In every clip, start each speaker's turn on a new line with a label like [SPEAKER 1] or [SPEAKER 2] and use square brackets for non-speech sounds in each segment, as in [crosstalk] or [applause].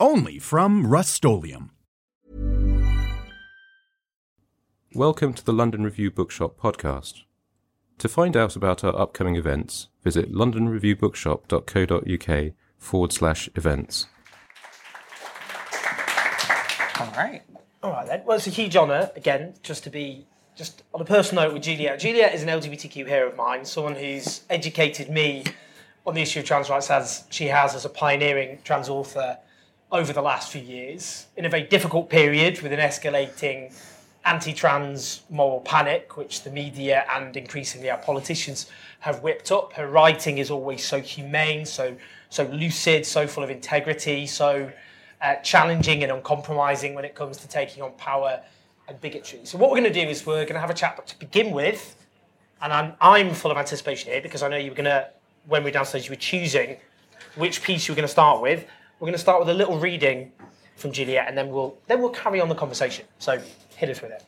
[SPEAKER 1] Only from Rust-Oleum
[SPEAKER 2] Welcome to the London Review Bookshop podcast. To find out about our upcoming events, visit londonreviewbookshop.co.uk forward slash events.
[SPEAKER 3] All right. All right then. Well, it's a huge honour, again, just to be just on a personal note with Juliet. Juliet is an LGBTQ hero of mine, someone who's educated me on the issue of trans rights as she has as a pioneering trans author over the last few years in a very difficult period with an escalating anti-trans moral panic, which the media and increasingly our politicians have whipped up. Her writing is always so humane, so so lucid, so full of integrity, so uh, challenging and uncompromising when it comes to taking on power and bigotry. So what we're going to do is we're going to have a chat, but to begin with, and I'm I'm full of anticipation here because I know you were going to when we downstairs you were choosing which piece you were going to start with. We're going to start with a little reading from Juliet, and then we'll then we'll carry on the conversation. So hit us with it.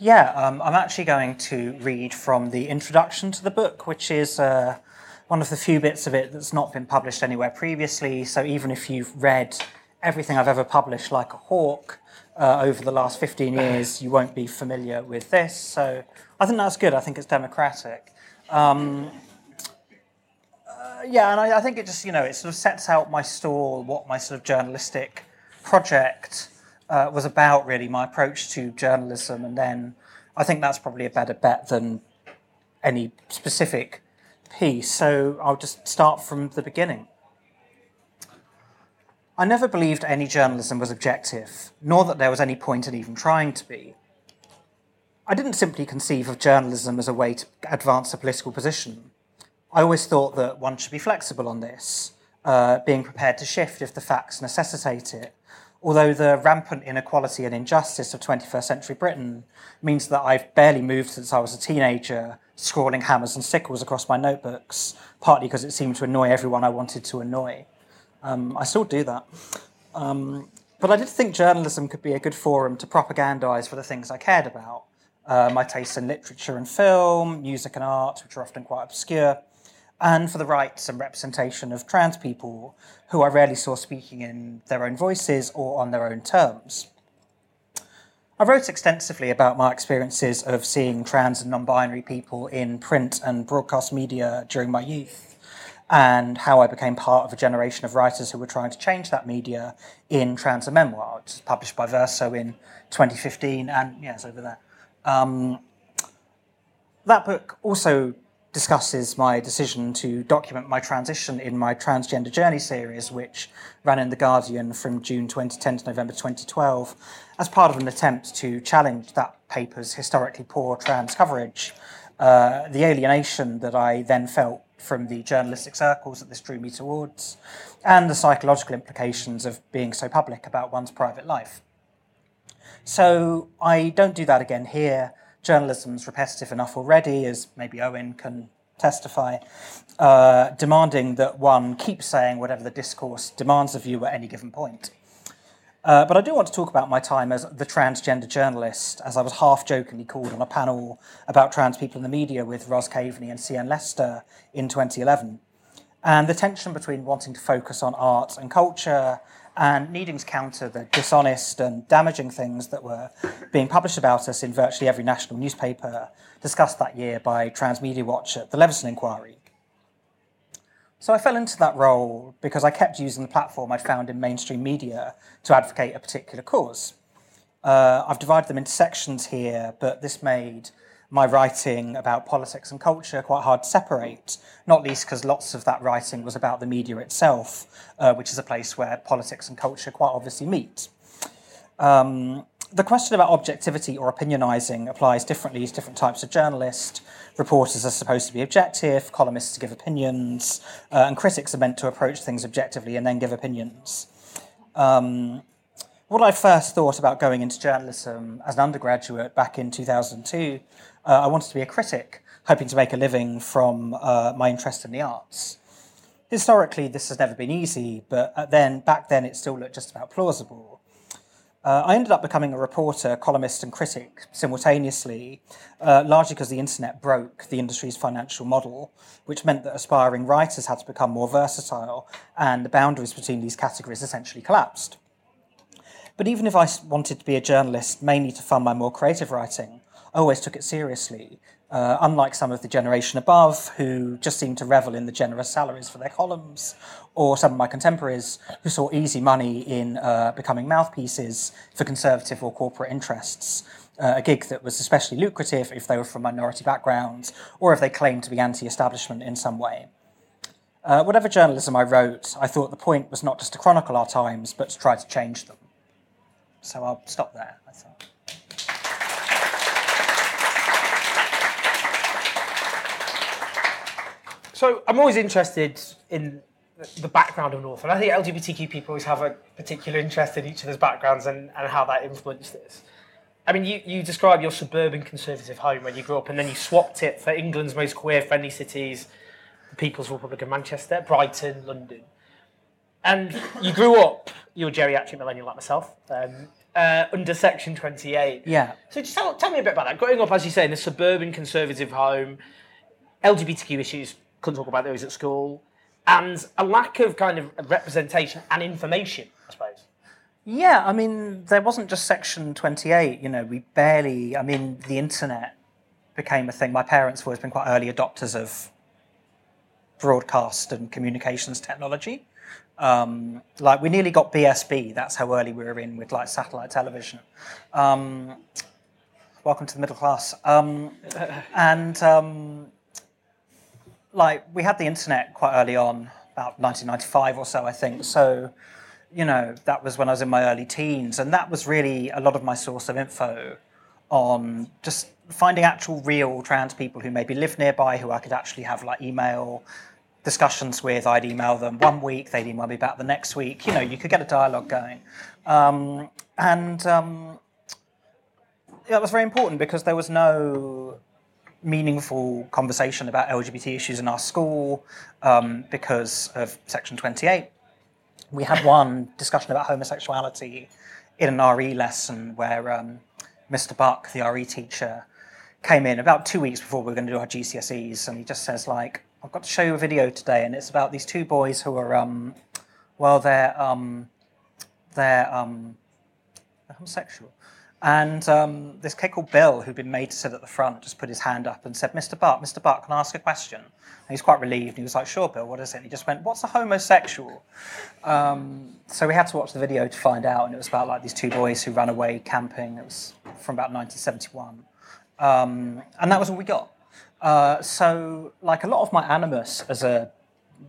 [SPEAKER 4] Yeah, um, I'm actually going to read from the introduction to the book, which is uh, one of the few bits of it that's not been published anywhere previously. So even if you've read everything I've ever published, like a hawk, uh, over the last 15 years, you won't be familiar with this. So I think that's good. I think it's democratic. Um, uh, yeah, and I, I, think it just, you know, it sort of sets out my stall, what my sort of journalistic project uh, was about really my approach to journalism, and then I think that's probably a better bet than any specific piece. So I'll just start from the beginning. I never believed any journalism was objective, nor that there was any point in even trying to be. I didn't simply conceive of journalism as a way to advance a political position. I always thought that one should be flexible on this, uh, being prepared to shift if the facts necessitate it, although the rampant inequality and injustice of 21st century Britain means that I've barely moved since I was a teenager, scrawling hammers and sickles across my notebooks, partly because it seemed to annoy everyone I wanted to annoy. Um, I still do that. Um, but I did think journalism could be a good forum to propagandise for the things I cared about. Uh, my tastes in literature and film, music and art, which are often quite obscure, and for the rights and representation of trans people who I rarely saw speaking in their own voices or on their own terms. I wrote extensively about my experiences of seeing trans and non binary people in print and broadcast media during my youth, and how I became part of a generation of writers who were trying to change that media in Trans a Memoir, which was published by Verso in 2015, and yes, over there. Um, that book also discusses my decision to document my transition in my Transgender Journey series, which ran in The Guardian from June 2010 to November 2012, as part of an attempt to challenge that paper's historically poor trans coverage. Uh, the alienation that I then felt from the journalistic circles that this drew me towards, and the psychological implications of being so public about one's private life. So I don't do that again here journalism's repetitive enough already, as maybe Owen can testify, uh, demanding that one keep saying whatever the discourse demands of you at any given point. Uh, but I do want to talk about my time as the transgender journalist, as I was half jokingly called on a panel about trans people in the media with Roz Kaveney and C.N. Lester in 2011. And the tension between wanting to focus on art and culture and needing to counter the dishonest and damaging things that were being published about us in virtually every national newspaper discussed that year by Transmedia Watch at the Leveson Inquiry. So I fell into that role because I kept using the platform I'd found in mainstream media to advocate a particular cause. Uh, I've divided them into sections here, but this made my writing about politics and culture quite hard to separate, not least because lots of that writing was about the media itself, uh, which is a place where politics and culture quite obviously meet. Um, the question about objectivity or opinionizing applies differently to different types of journalists. Reporters are supposed to be objective, columnists to give opinions, uh, and critics are meant to approach things objectively and then give opinions. Um, what I first thought about going into journalism as an undergraduate back in 2002, uh, I wanted to be a critic, hoping to make a living from uh, my interest in the arts. Historically, this has never been easy, but uh, then back then it still looked just about plausible. Uh, I ended up becoming a reporter, columnist, and critic simultaneously, uh, largely because the internet broke the industry's financial model, which meant that aspiring writers had to become more versatile, and the boundaries between these categories essentially collapsed. But even if I wanted to be a journalist mainly to fund my more creative writing, always took it seriously. Uh, unlike some of the generation above, who just seemed to revel in the generous salaries for their columns, or some of my contemporaries who saw easy money in uh, becoming mouthpieces for conservative or corporate interests, uh, a gig that was especially lucrative if they were from minority backgrounds or if they claimed to be anti establishment in some way. Uh, whatever journalism I wrote, I thought the point was not just to chronicle our times, but to try to change them. So I'll stop there, I thought.
[SPEAKER 3] So I'm always interested in the background of an author. And I think LGBTQ people always have a particular interest in each other's backgrounds and, and how that influenced this. I mean, you, you describe your suburban conservative home where you grew up, and then you swapped it for England's most queer friendly cities, the People's Republic of Manchester, Brighton, London. And you grew up, you're a geriatric millennial like myself, um, uh, under Section 28.
[SPEAKER 4] Yeah.
[SPEAKER 3] So just tell, tell me a bit about that. Growing up, as you say, in a suburban conservative home, LGBTQ issues, couldn't talk about those at school, and a lack of kind of representation and information, I suppose.
[SPEAKER 4] Yeah, I mean, there wasn't just Section 28, you know, we barely, I mean, the internet became a thing. My parents have always been quite early adopters of broadcast and communications technology. Um, like we nearly got BSB. That's how early we were in with like satellite television. Um, welcome to the middle class. Um, and um, like we had the internet quite early on, about 1995 or so, I think. So you know that was when I was in my early teens, and that was really a lot of my source of info on just finding actual real trans people who maybe live nearby who I could actually have like email discussions with. I'd email them one week, they'd email me back the next week. You know, you could get a dialogue going. Um, and um, that was very important because there was no meaningful conversation about LGBT issues in our school um, because of Section 28. We had [laughs] one discussion about homosexuality in an RE lesson where Mr. Um, Buck, the RE teacher, came in about two weeks before we were going to do our GCSEs, and he just says like, I've got to show you a video today, and it's about these two boys who are, um, well, they're um, they're, um, they're homosexual. And um, this kid called Bill, who'd been made to sit at the front, just put his hand up and said, Mr. Bart, Mr. Bart, can I ask a question? And he's quite relieved. And he was like, Sure, Bill, what is it? And he just went, What's a homosexual? Um, so we had to watch the video to find out. And it was about like these two boys who ran away camping. It was from about 1971. Um, and that was all we got. Uh, so, like a lot of my animus as a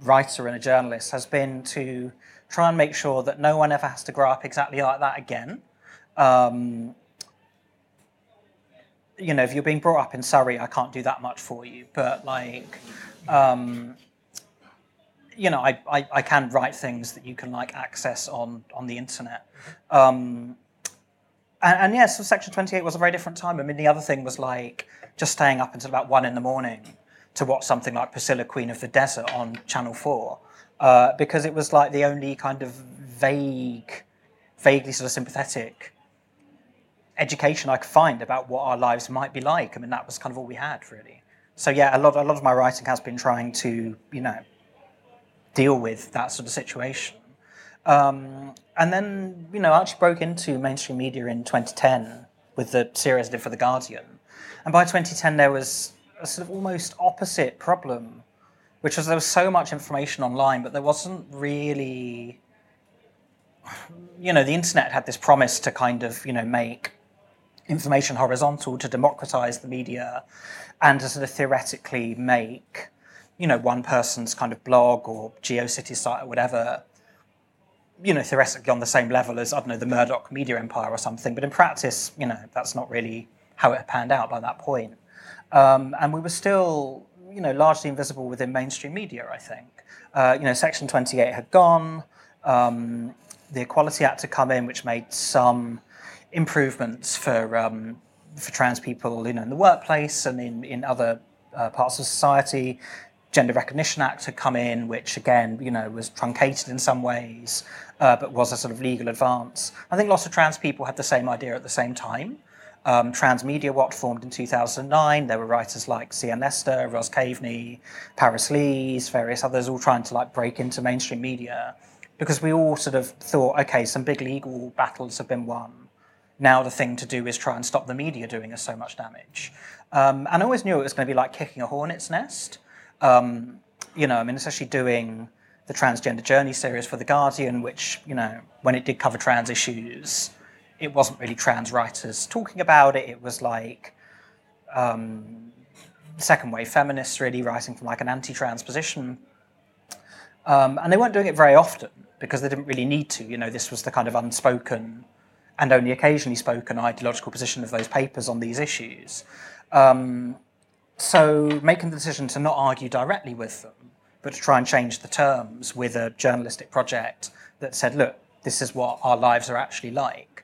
[SPEAKER 4] writer and a journalist has been to try and make sure that no one ever has to grow up exactly like that again. Um, you know, if you're being brought up in Surrey, I can't do that much for you. But like, um, you know, I, I, I, can write things that you can like access on on the internet. Um, and, and yeah, so Section 28 was a very different time. I mean, the other thing was like just staying up until about one in the morning to watch something like Priscilla, Queen of the Desert on Channel 4, uh, because it was like the only kind of vague, vaguely sort of sympathetic education I could find about what our lives might be like. I mean, that was kind of all we had, really. So yeah, a lot, a lot of my writing has been trying to, you know, deal with that sort of situation. Um, and then, you know, I actually broke into mainstream media in 2010 with the series I did for The Guardian. And by 2010, there was a sort of almost opposite problem which was there was so much information online, but there wasn't really, [sighs] you know, the internet had this promise to kind of, you know, make information horizontal, to democratize the media, and to sort of theoretically make, you know, one person's kind of blog or GeoCities site or whatever, you know, theoretically on the same level as, I don't know, the Murdoch media empire or something. But in practice, you know, that's not really how it panned out by that point. Um, and we were still, you know, largely invisible within mainstream media, I think. Uh, you know, Section 28 had gone. Um, the Equality Act had come in, which made some improvements for um, for trans people, you know, in the workplace and in in other uh, parts of society. Gender Recognition Act had come in, which again, you know, was truncated in some ways, uh, but was a sort of legal advance. I think lots of trans people had the same idea at the same time. Um, Transmedia Watch formed in 2009. There were writers like C.N. Lester, Roz Kaveney, Paris Lees, various others, all trying to like break into mainstream media, because we all sort of thought, okay, some big legal battles have been won. Now the thing to do is try and stop the media doing us so much damage. Um, and I always knew it was going to be like kicking a hornet's nest. Um, you know, I mean, especially doing the transgender journey series for the Guardian, which you know, when it did cover trans issues it wasn't really trans writers talking about it. It was like um, second wave feminists really writing from like an anti-trans position, um, and they weren't doing it very often because they didn't really need to. You know, this was the kind of unspoken and only occasionally spoken ideological position of those papers on these issues. Um, so making the decision to not argue directly with them, but to try and change the terms with a journalistic project that said, look, this is what our lives are actually like,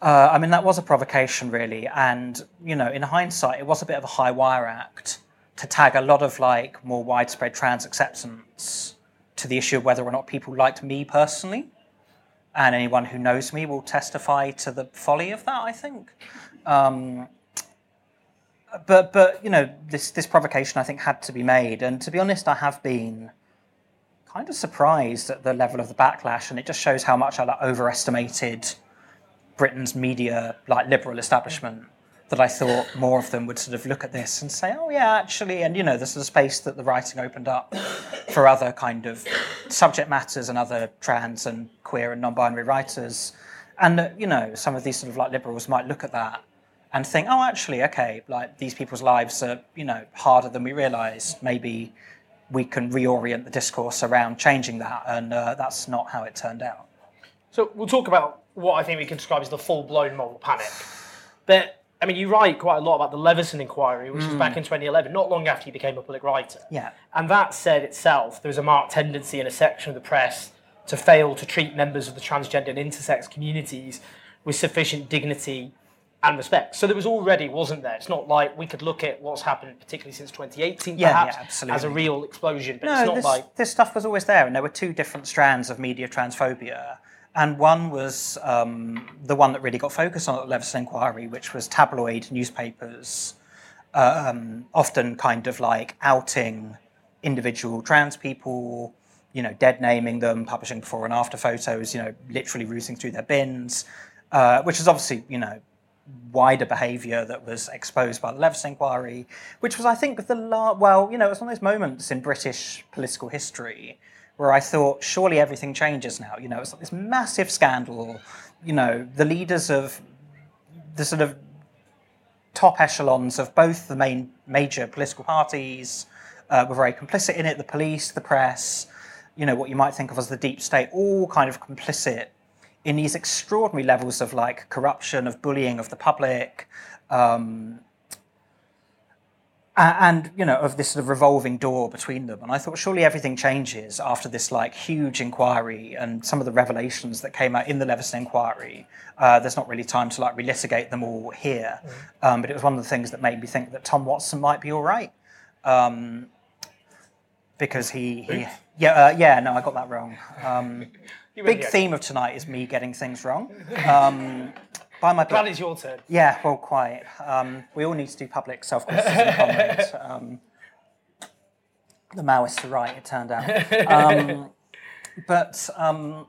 [SPEAKER 4] uh, I mean, that was a provocation, really. And, you know, in hindsight, it was a bit of a high wire act to tag a lot of like more widespread trans acceptance to the issue of whether or not people liked me personally. And anyone who knows me will testify to the folly of that, I think. Um, but, but you know, this, this provocation, I think, had to be made. And to be honest, I have been kind of surprised at the level of the backlash. And it just shows how much I like, overestimated Britain's media, like liberal establishment, that I thought more of them would sort of look at this and say, oh, yeah, actually, and you know, this is a space that the writing opened up for other kind of subject matters and other trans and queer and non binary writers. And, you know, some of these sort of like liberals might look at that and think, oh, actually, okay, like these people's lives are, you know, harder than we realize. Maybe we can reorient the discourse around changing that. And uh, that's not how it turned out.
[SPEAKER 3] So we'll talk about what I think we can describe as the full blown moral panic. But I mean, you write quite a lot about the Leveson inquiry, which mm. was back in 2011, not long after you became a public writer.
[SPEAKER 4] Yeah.
[SPEAKER 3] And that said itself, there was a marked tendency in a section of the press to fail to treat members of the transgender and intersex communities with sufficient dignity and respect. So there was already, wasn't there? It's not like we could look at what's happened, particularly since 2018,
[SPEAKER 4] yeah,
[SPEAKER 3] perhaps,
[SPEAKER 4] yeah,
[SPEAKER 3] as a real explosion. But
[SPEAKER 4] no,
[SPEAKER 3] it's not
[SPEAKER 4] this,
[SPEAKER 3] like
[SPEAKER 4] this stuff was always there, and there were two different strands of media transphobia and one was um, the one that really got focused on the Leveson inquiry, which was tabloid newspapers, um, often kind of like outing individual trans people, you know, dead naming them, publishing before and after photos, you know, literally rooting through their bins, uh, which is obviously, you know, wider behaviour that was exposed by the Leveson inquiry, which was, I think, the well, you know, it was one of those moments in British political history where I thought, surely everything changes now. You know, it's like this massive scandal. You know, the leaders of the sort of top echelons of both the main major political parties uh, were very complicit in it. The police, the press, you know, what you might think of as the deep state, all kind of complicit in these extraordinary levels of like corruption, of bullying of the public, um, and you know of this sort of revolving door between them. And i thought surely everything changes after this like huge inquiry and some of the revelations that came out in the leveson inquiry. Uh, there's not really time to like relitigate them all here. Mm. um, but it was one of the things that made me think that tom watson might be all right. Um, because he, he yeah uh, yeah no i got that wrong. Um, [laughs] big theme of tonight is me getting things wrong. [laughs] Um,
[SPEAKER 3] by my Glad it's your turn.
[SPEAKER 4] Yeah, well, quite. Um, we all need to do public self [laughs] criticism [laughs] um, the Maoists are right, it turned out. Um, [laughs] but, um,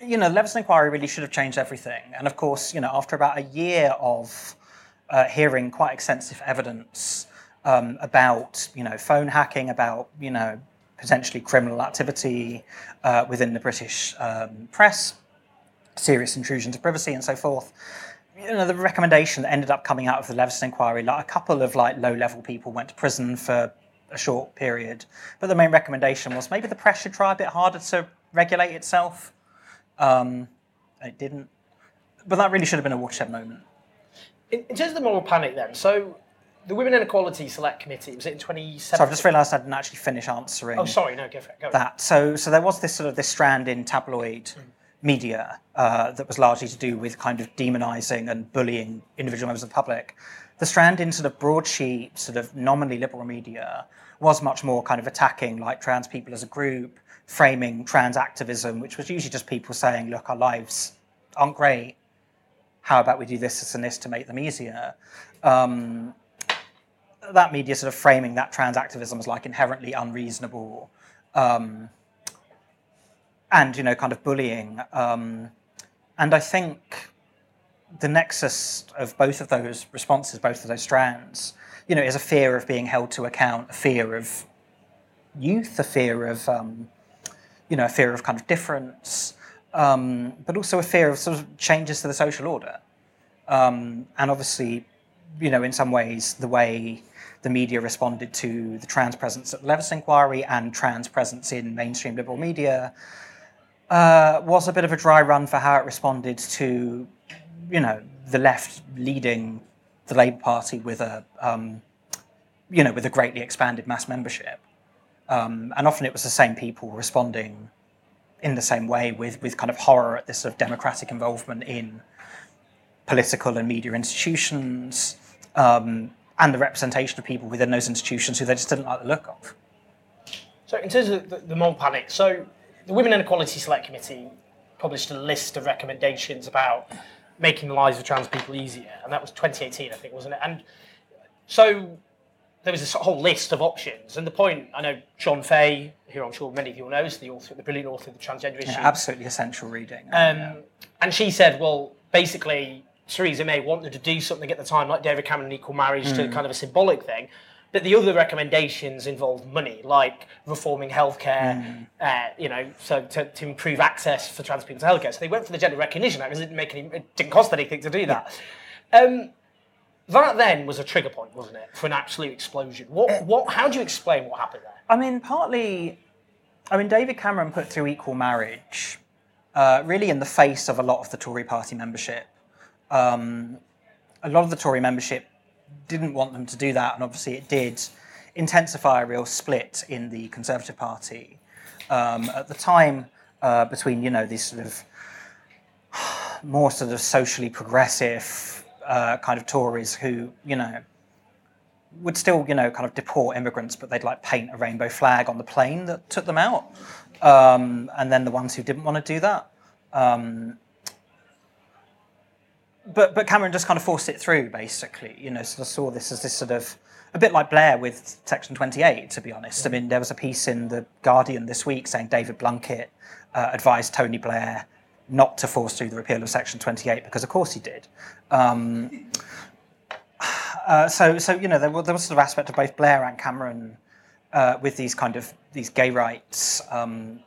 [SPEAKER 4] you know, the Leveson inquiry really should have changed everything. And of course, you know, after about a year of uh, hearing quite extensive evidence, um, about you know phone hacking, about you know potentially criminal activity uh, within the British um, press, serious intrusion to privacy, and so forth. You know, the recommendation that ended up coming out of the Leveson inquiry, like a couple of like low-level people went to prison for a short period, but the main recommendation was maybe the press should try a bit harder to regulate itself. Um, it didn't, but that really should have been a watershed moment.
[SPEAKER 3] In, in terms of the moral panic, then, so the Women Inequality Select Committee was it in 2017?
[SPEAKER 4] So I've just realised I didn't actually finish answering.
[SPEAKER 3] Oh, sorry, no, go for it. Go
[SPEAKER 4] that. So, so there was this sort of this strand in tabloid mm. Media uh, that was largely to do with kind of demonising and bullying individual members of the public. The strand in sort of broadsheet, sort of nominally liberal media was much more kind of attacking like trans people as a group, framing trans activism, which was usually just people saying, "Look, our lives aren't great. How about we do this, this, and this to make them easier?" Um, that media sort of framing that trans activism as like inherently unreasonable um, and you know kind of bullying. Um, and i think the nexus of both of those responses both of those strands you know is a fear of being held to account a fear of youth a fear of um, you know a fear of kind of difference um, but also a fear of sort of changes to the social order. Um, and obviously you know in some ways the way the media responded to the trans presence at the Leveson inquiry and trans presence in mainstream liberal media uh, was a bit of a dry run for how it responded to, you know, the left leading the Labour Party with a, um, you know, with a greatly expanded mass membership. Um, and often it was the same people responding in the same way with, with kind of horror at this sort of democratic involvement in political and media institutions, um, and the representation of people within those institutions who they just didn't like the look of.
[SPEAKER 3] So, in terms of the, the panic, so the Women Inequality Select Committee published a list of recommendations about making the lives of trans people easier, and that was 2018, I think, wasn't it? And so there was this whole list of options, and the point I know Shon Faye, who I'm sure many of you all know, is the author, the brilliant author of the transgender issue.
[SPEAKER 4] Yeah, absolutely essential reading.
[SPEAKER 3] Um, yeah. And she said, well, basically, Theresa May wanted to do something at the time, like David Cameron equal marriage, mm. to kind of a symbolic thing. But the other recommendations involved money, like reforming healthcare, mm. uh, you know, so to, to, improve access for trans people to healthcare. So they went for the Gender Recognition Act because it didn't make any, it didn't cost anything to do that. Um, that then was a trigger point, wasn't it, for an absolute explosion? What, uh, what, how do you explain what happened there?
[SPEAKER 4] I mean, partly, I mean, David Cameron put through equal marriage uh, really in the face of a lot of the Tory party membership um, a lot of the Tory membership didn't want them to do that, and obviously it did intensify a real split in the Conservative Party. Um, at the time, uh, between you know these sort of [sighs] more sort of socially progressive uh, kind of Tories who you know would still you know kind of deport immigrants, but they'd like paint a rainbow flag on the plane that took them out, um, and then the ones who didn't want to do that. Um, but but Cameron just kind of forced it through, basically. You know, sort of saw this as this sort of a bit like Blair with Section 28, to be honest. I mean, there was a piece in the Guardian this week saying David Blunkett uh, advised Tony Blair not to force through the repeal of Section 28 because, of course, he did. Um, [sighs] uh, so, so you know, there was, there was sort of aspect of both Blair and Cameron uh, with these kind of these gay rights um,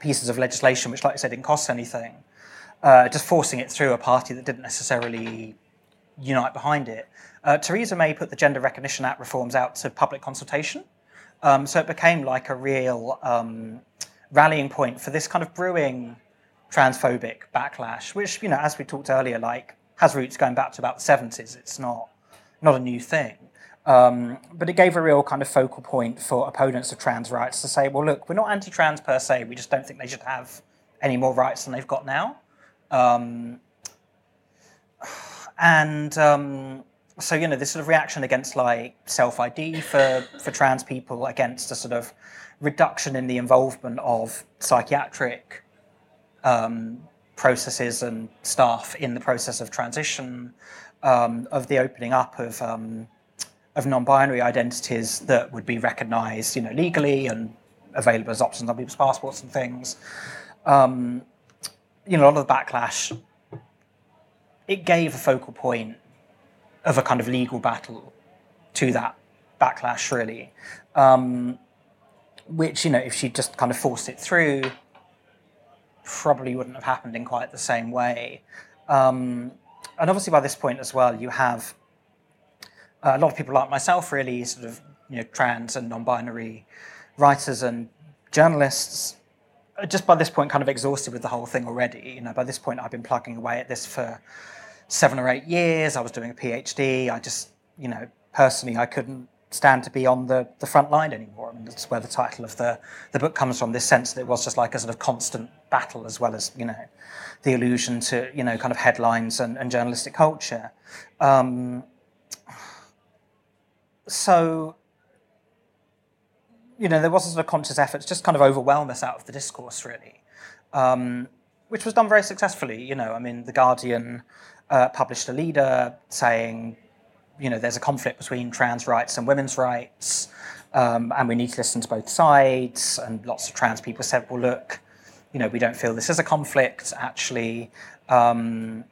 [SPEAKER 4] pieces of legislation, which, like I said, didn't cost anything uh, just forcing it through a party that didn't necessarily unite behind it. Uh, Theresa May put the Gender Recognition Act reforms out to public consultation. Um, so it became like a real um, rallying point for this kind of brewing transphobic backlash, which, you know, as we talked earlier, like has roots going back to about the 70s. It's not, not a new thing. Um, but it gave a real kind of focal point for opponents of trans rights to say, well, look, we're not anti trans per se, we just don't think they should have any more rights than they've got now. Um, and um, so, you know, this sort of reaction against like self ID for, for trans people, against a sort of reduction in the involvement of psychiatric um, processes and staff in the process of transition, um, of the opening up of um, of non-binary identities that would be recognised, you know, legally and available as options on people's passports and things. You know, a lot of the backlash, it gave a focal point of a kind of legal battle to that backlash, really. Um, which, you know, if she just kind of forced it through, probably wouldn't have happened in quite the same way. Um, and obviously, by this point as well, you have uh, a lot of people like myself, really, sort of, you know, trans and non binary writers and journalists just by this point kind of exhausted with the whole thing already. You know, by this point I've been plugging away at this for seven or eight years. I was doing a PhD. I just, you know, personally I couldn't stand to be on the, the front line anymore. I mean, that's where the title of the, the book comes from, this sense that it was just like a sort of constant battle as well as, you know, the allusion to, you know, kind of headlines and, and journalistic culture. Um, so you know, there was a sort of conscious effort to just kind of overwhelm us out of the discourse, really, um, which was done very successfully. You know, I mean, The Guardian uh, published a leader saying, you know, there's a conflict between trans rights and women's rights, um, and we need to listen to both sides. And lots of trans people said, well, look, you know, we don't feel this is a conflict, actually. Um,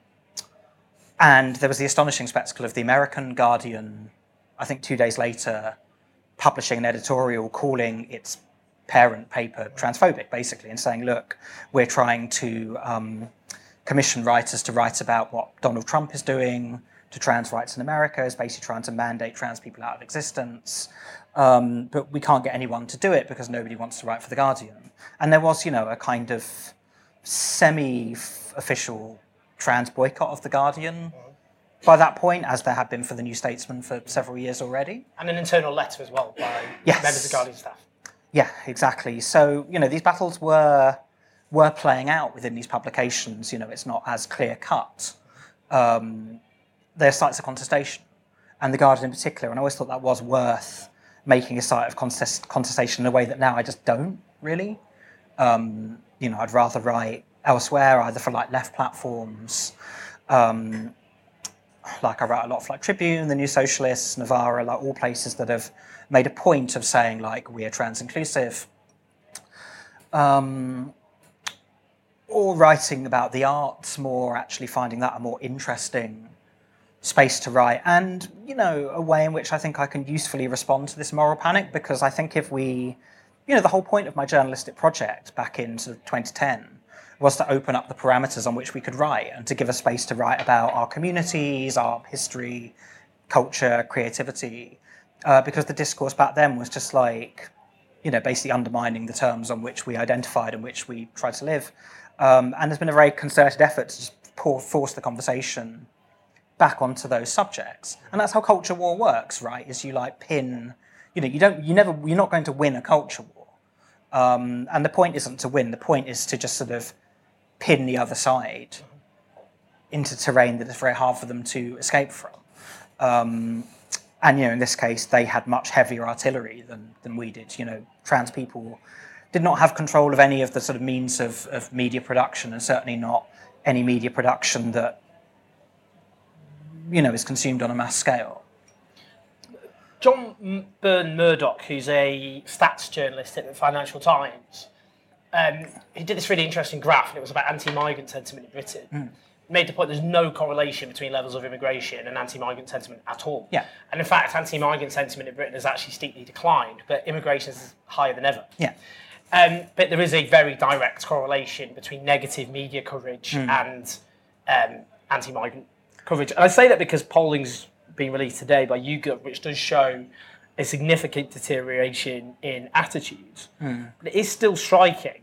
[SPEAKER 4] and there was the astonishing spectacle of the American Guardian, I think two days later, publishing an editorial calling its parent paper transphobic, basically, and saying, look, we're trying to um, commission writers to write about what Donald Trump is doing to trans rights in America, is basically trying to mandate trans people out of existence. Um, but we can't get anyone to do it because nobody wants to write for The Guardian. And there was, you know, a kind of semi official trans boycott of The Guardian by that point, as there had been for the New Statesman for several years already.
[SPEAKER 3] And an internal letter as well by yes. members of Guardian staff.
[SPEAKER 4] Yeah, exactly. So, you know, these battles were were playing out within these publications. You know, it's not as clear cut. Um, they're sites of contestation, and the Guardian in particular. And I always thought that was worth making a site of contest- contestation in a way that now I just don't really. Um, you know, I'd rather write elsewhere, either for like left platforms. Um, like I write a lot for like Tribune, the New Socialists, Novara, like all places that have made a point of saying like we are trans inclusive. Um, or writing about the arts more, actually finding that a more interesting space to write, and you know, a way in which I think I can usefully respond to this moral panic because I think if we, you know, the whole point of my journalistic project back in sort of 2010 was to open up the parameters on which we could write and to give a space to write about our communities, our history, culture, creativity. Uh, because the discourse back then was just like, you know, basically undermining the terms on which we identified and which we tried to live. Um, and there's been a very concerted effort to just pour, force the conversation back onto those subjects. And that's how culture war works, right? Is you like pin, you know, you don't, you never, you're not going to win a culture war. Um, and the point isn't to win. The point is to just sort of pin the other side into terrain that is very hard for them to escape from. Um, and you know, in this case, they had much heavier artillery than, than we did. You know, trans people did not have control of any of the sort of means of, of media production, and certainly not any media production that you know is consumed on a mass scale.
[SPEAKER 3] John Burn-Murdoch, who's a stats journalist at the Financial Times, um, he did this really interesting graph, and it was about anti-migrant sentiment in Britain. Mm. Made the point there's no correlation between levels of immigration and anti-migrant sentiment at all.
[SPEAKER 4] Yeah.
[SPEAKER 3] And in fact, anti-migrant sentiment in Britain has actually steeply declined, but immigration is higher than ever.
[SPEAKER 4] Yeah.
[SPEAKER 3] Um, but there is a very direct correlation between negative media coverage mm. and um, anti-migrant coverage. And I say that because polling's been released today by YouGov, which does show a significant deterioration in attitudes. Mm. But it is still striking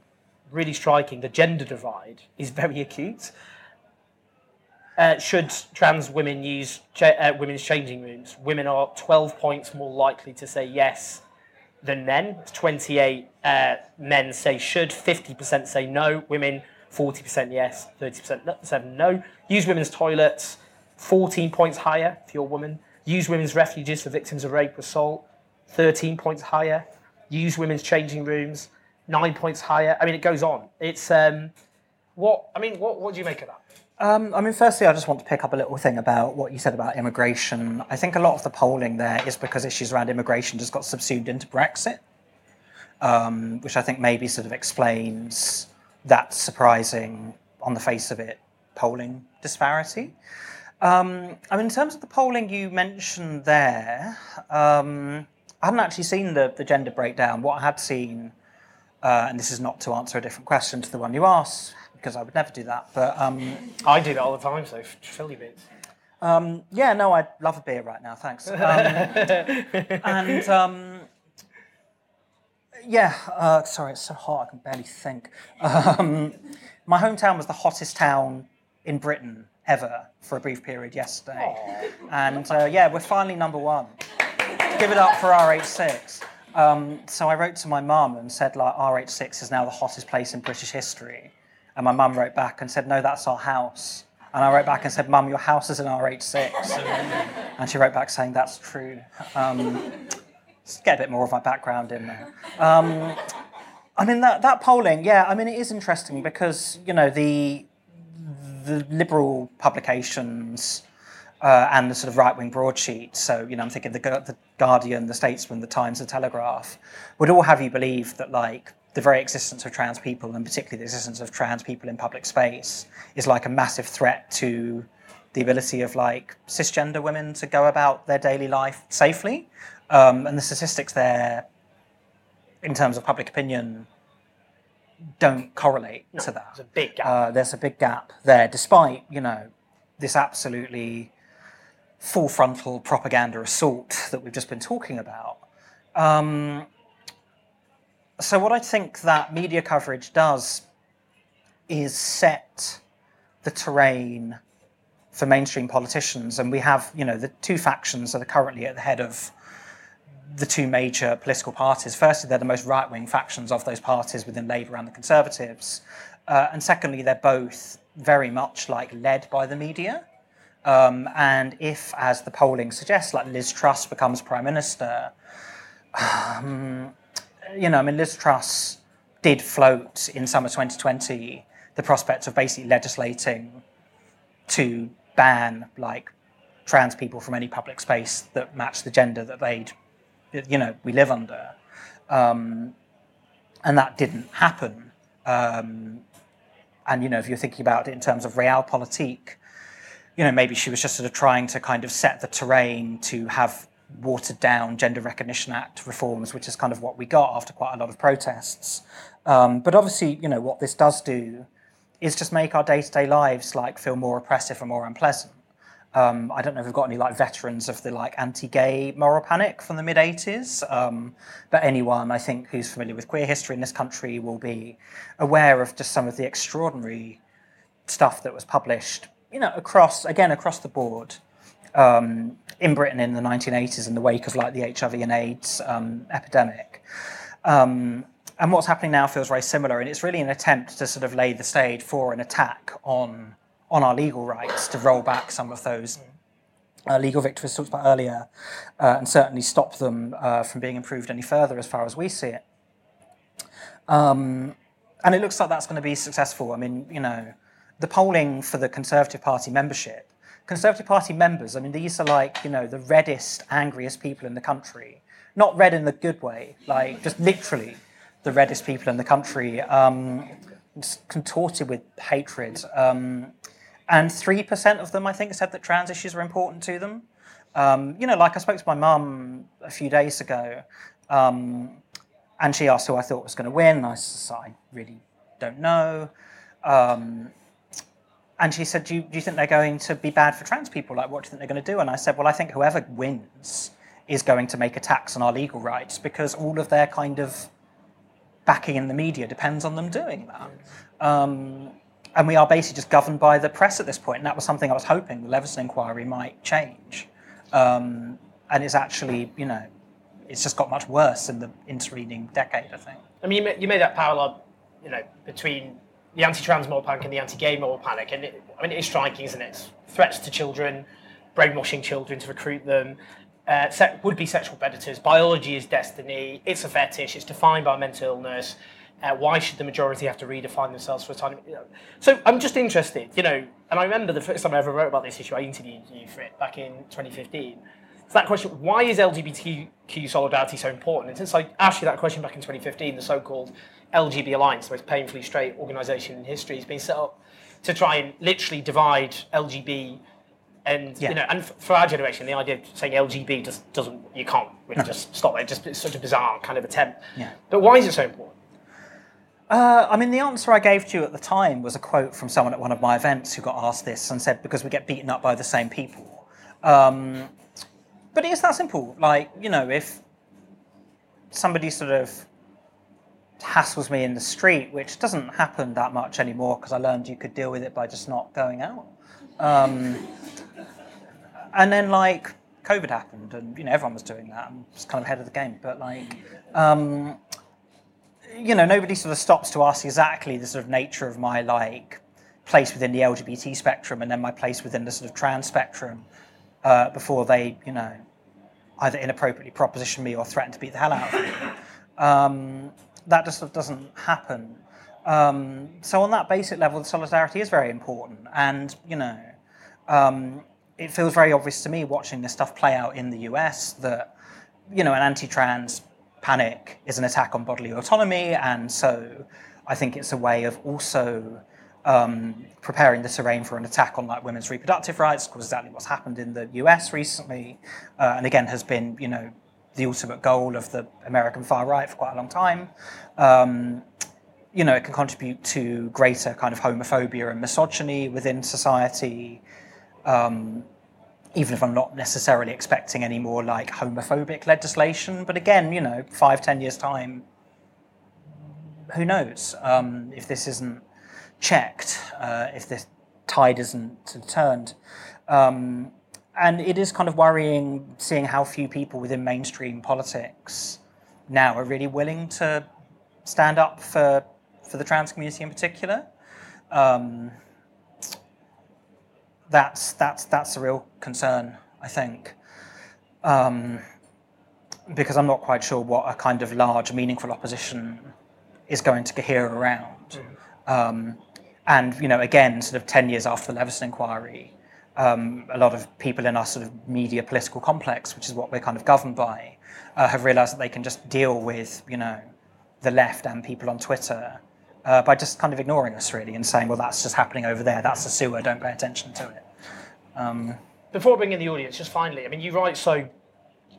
[SPEAKER 3] really striking, the gender divide is very acute. Uh, should trans women use cha- uh, women's changing rooms? Women are 12 points more likely to say yes than men. 28 uh, men say should, 50% say no. Women, 40% yes, 30% no. Use women's toilets, 14 points higher if you're a woman. Use women's refuges for victims of rape assault, 13 points higher. Use women's changing rooms, nine points higher. I mean, it goes on. It's um, what I mean. What what do you make of that?
[SPEAKER 4] Um, I mean, firstly, I just want to pick up a little thing about what you said about immigration. I think a lot of the polling there is because issues around immigration just got subsumed into Brexit, um, which I think maybe sort of explains that surprising, on the face of it, polling disparity. Um, I mean, in terms of the polling you mentioned there, um, I hadn't actually seen the, the gender breakdown. What I had seen, uh, and this is not to answer a different question to the one you asked, because I would never do that, but um,
[SPEAKER 3] I do that all the time, so fill your bits.
[SPEAKER 4] um, yeah, no, I'd love a beer right now, thanks. Um, [laughs] and um, yeah, uh, sorry, it's so hot I can barely think. Um, my hometown was the hottest town in Britain ever for a brief period yesterday. And uh, yeah, we're finally number one. Give it up for RH6. Um, so I wrote to my mum and said, like, RH6 is now the hottest place in British history. And my mum wrote back and said, no, that's our house. And I wrote back and said, Mum, your house is in RH6. [laughs] and she wrote back saying, that's true. Um, get a bit more of my background in there. Um, I mean, that, that polling, yeah, I mean, it is interesting because, you know, the, the liberal publications uh, and the sort of right wing broadsheets, so, you know, I'm thinking the, the Guardian, the Statesman, the Times, the Telegraph, would all have you believe that, like, the very existence of trans people, and particularly the existence of trans people in public space, is like a massive threat to the ability of like cisgender women to go about their daily life safely. Um, and the statistics there, in terms of public opinion, don't correlate to that.
[SPEAKER 3] There's a big gap.
[SPEAKER 4] Uh, there's a big gap there, despite you know this absolutely full frontal propaganda assault that we've just been talking about. Um, so what I think that media coverage does is set the terrain for mainstream politicians, and we have you know the two factions that are currently at the head of the two major political parties. Firstly, they're the most right wing factions of those parties within Labour and the Conservatives. Uh, and secondly, they're both very much like led by the media. Um, and if, as the polling suggests, like Liz Truss becomes prime minister, um, you know, I mean, Liz Truss did float in summer 2020 the prospect of basically legislating to ban like trans people from any public space that matched the gender that they'd you know we live under. Um, and that didn't happen. Um, and you know if you're thinking about it in terms of realpolitik you know maybe she was just sort of trying to kind of set the terrain to have watered down gender recognition act reforms which is kind of what we got after quite a lot of protests. Um, but obviously you know what this does do is just make our day-to-day lives like feel more oppressive and more unpleasant um, I don't know if we've got any like veterans of the like anti-gay moral panic from the mid '80s, um, but anyone I think who's familiar with queer history in this country will be aware of just some of the extraordinary stuff that was published, you know, across again across the board um, in Britain in the 1980s in the wake of like the HIV and AIDS um, epidemic. Um, and what's happening now feels very similar, and it's really an attempt to sort of lay the stage for an attack on on our legal rights to roll back some of those uh, legal victories talked about earlier, uh, and certainly stop them uh, from being improved any further as far as we see it. Um, and it looks like that's going to be successful. I mean, you know, the polling for the Conservative Party membership, Conservative Party members, I mean, these are like, you know, the reddest, angriest people in the country. Not red in the good way, like just literally the reddest people in the country, um, contorted with hatred. Um, and 3% of them, I think, said that trans issues were important to them. Um, you know, like I spoke to my mum a few days ago, um, and she asked who I thought was going to win. And I said, I really don't know. Um, and she said, do you, do you think they're going to be bad for trans people? Like, what do you think they're going to do? And I said, well, I think whoever wins is going to make attacks on our legal rights because all of their kind of backing in the media depends on them doing that. And we are basically just governed by the press at this point. And that was something I was hoping the Leveson inquiry might change. Um, and it's actually, you know, it's just got much worse in the intervening decade, I think.
[SPEAKER 3] I mean, you made, you made that parallel, you know, between the anti-trans moral panic and the anti-gay moral panic, and it, I mean, it is striking, isn't it? Threats to children, brainwashing children to recruit them, uh, would-be sexual predators. Biology is destiny. It's a fetish. It's defined by mental illness. Uh, why should the majority have to redefine themselves for a time? So I'm just interested, you know, and I remember the first time I ever wrote about this issue, I interviewed you for it back in 2015. So that question, why is LGBTQ solidarity so important? And since I asked you that question back in 2015, the so-called LGB Alliance, the most painfully straight organisation in history, has been set up to try and literally divide LGB And
[SPEAKER 4] Yeah.
[SPEAKER 3] you know, and f- for our generation, the idea of saying LGB just doesn't, you can't really just stop it. Just it's such a bizarre kind of attempt.
[SPEAKER 4] Yeah.
[SPEAKER 3] But why is it so important?
[SPEAKER 4] Uh, I mean, the answer I gave to you at the time was a quote from someone at one of my events who got asked this and said, because we get beaten up by the same people. Um, but it's that simple. Like, you know, if somebody sort of hassles me in the street, which doesn't happen that much anymore because I learned you could deal with it by just not going out. Um, and then, like, COVID happened, and, you know, everyone was doing that. I'm just kind of ahead of the game. But, like, um, you know, nobody sort of stops to ask exactly the sort of nature of my like place within the LGBT spectrum and then my place within the sort of trans spectrum uh, before they, you know, either inappropriately proposition me or threaten to beat the hell out of me. Um, that just sort of doesn't happen. Um, so on that basic level, the solidarity is very important, and you know, um, it feels very obvious to me watching this stuff play out in the US that you know, an anti-trans panic is an attack on bodily autonomy, and so I think it's a way of also um, preparing the terrain for an attack on like women's reproductive rights, because exactly what's happened in the US recently, uh, and again has been you know the ultimate goal of the American far right for quite a long time. Um, you know, it can contribute to greater kind of homophobia and misogyny within society Um, even if I'm not necessarily expecting any more like homophobic legislation. But again, you know, five, ten years' time, who knows um, if this isn't checked, uh, if this tide isn't turned. Um, and it is kind of worrying seeing how few people within mainstream politics now are really willing to stand up for, for the trans community in particular. Um, that's that's that's a real concern, I think, um, because I'm not quite sure what a kind of large, meaningful opposition is going to cohere around. Um, and you know, again, sort of ten years after the Leveson inquiry, um, a lot of people in our sort of media political complex, which is what we're kind of governed by, uh, have realised that they can just deal with you know the left and people on Twitter uh, by just kind of ignoring us really and saying, well, that's just happening over there. That's a sewer. Don't pay attention to it. Um,
[SPEAKER 3] Before bringing the audience, just finally, I mean, you write so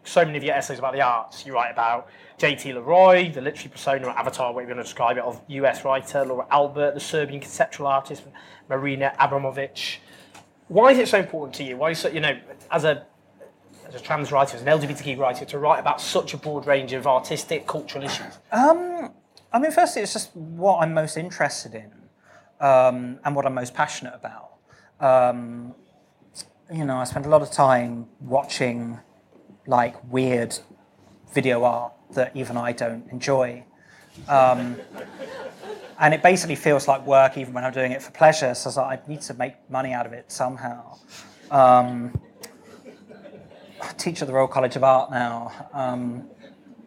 [SPEAKER 3] so many of your essays about the arts. You write about J.T. LeRoy, the literary persona or avatar, whatever you want to describe it, of US writer Laura Albert, the Serbian conceptual artist Marina Abramovic. Why is it so important to you? Why is it, you know, as a as a trans writer, as an LGBTQ writer, to write about such a broad range of artistic, cultural issues?
[SPEAKER 4] Um, I mean, firstly, it's just what I'm most interested in um, and what I'm most passionate about. Um, you know, I spend a lot of time watching like weird video art that even I don't enjoy. Um, and it basically feels like work even when I'm doing it for pleasure. So I need to make money out of it somehow. Um, I teach at the Royal College of Art now. Um,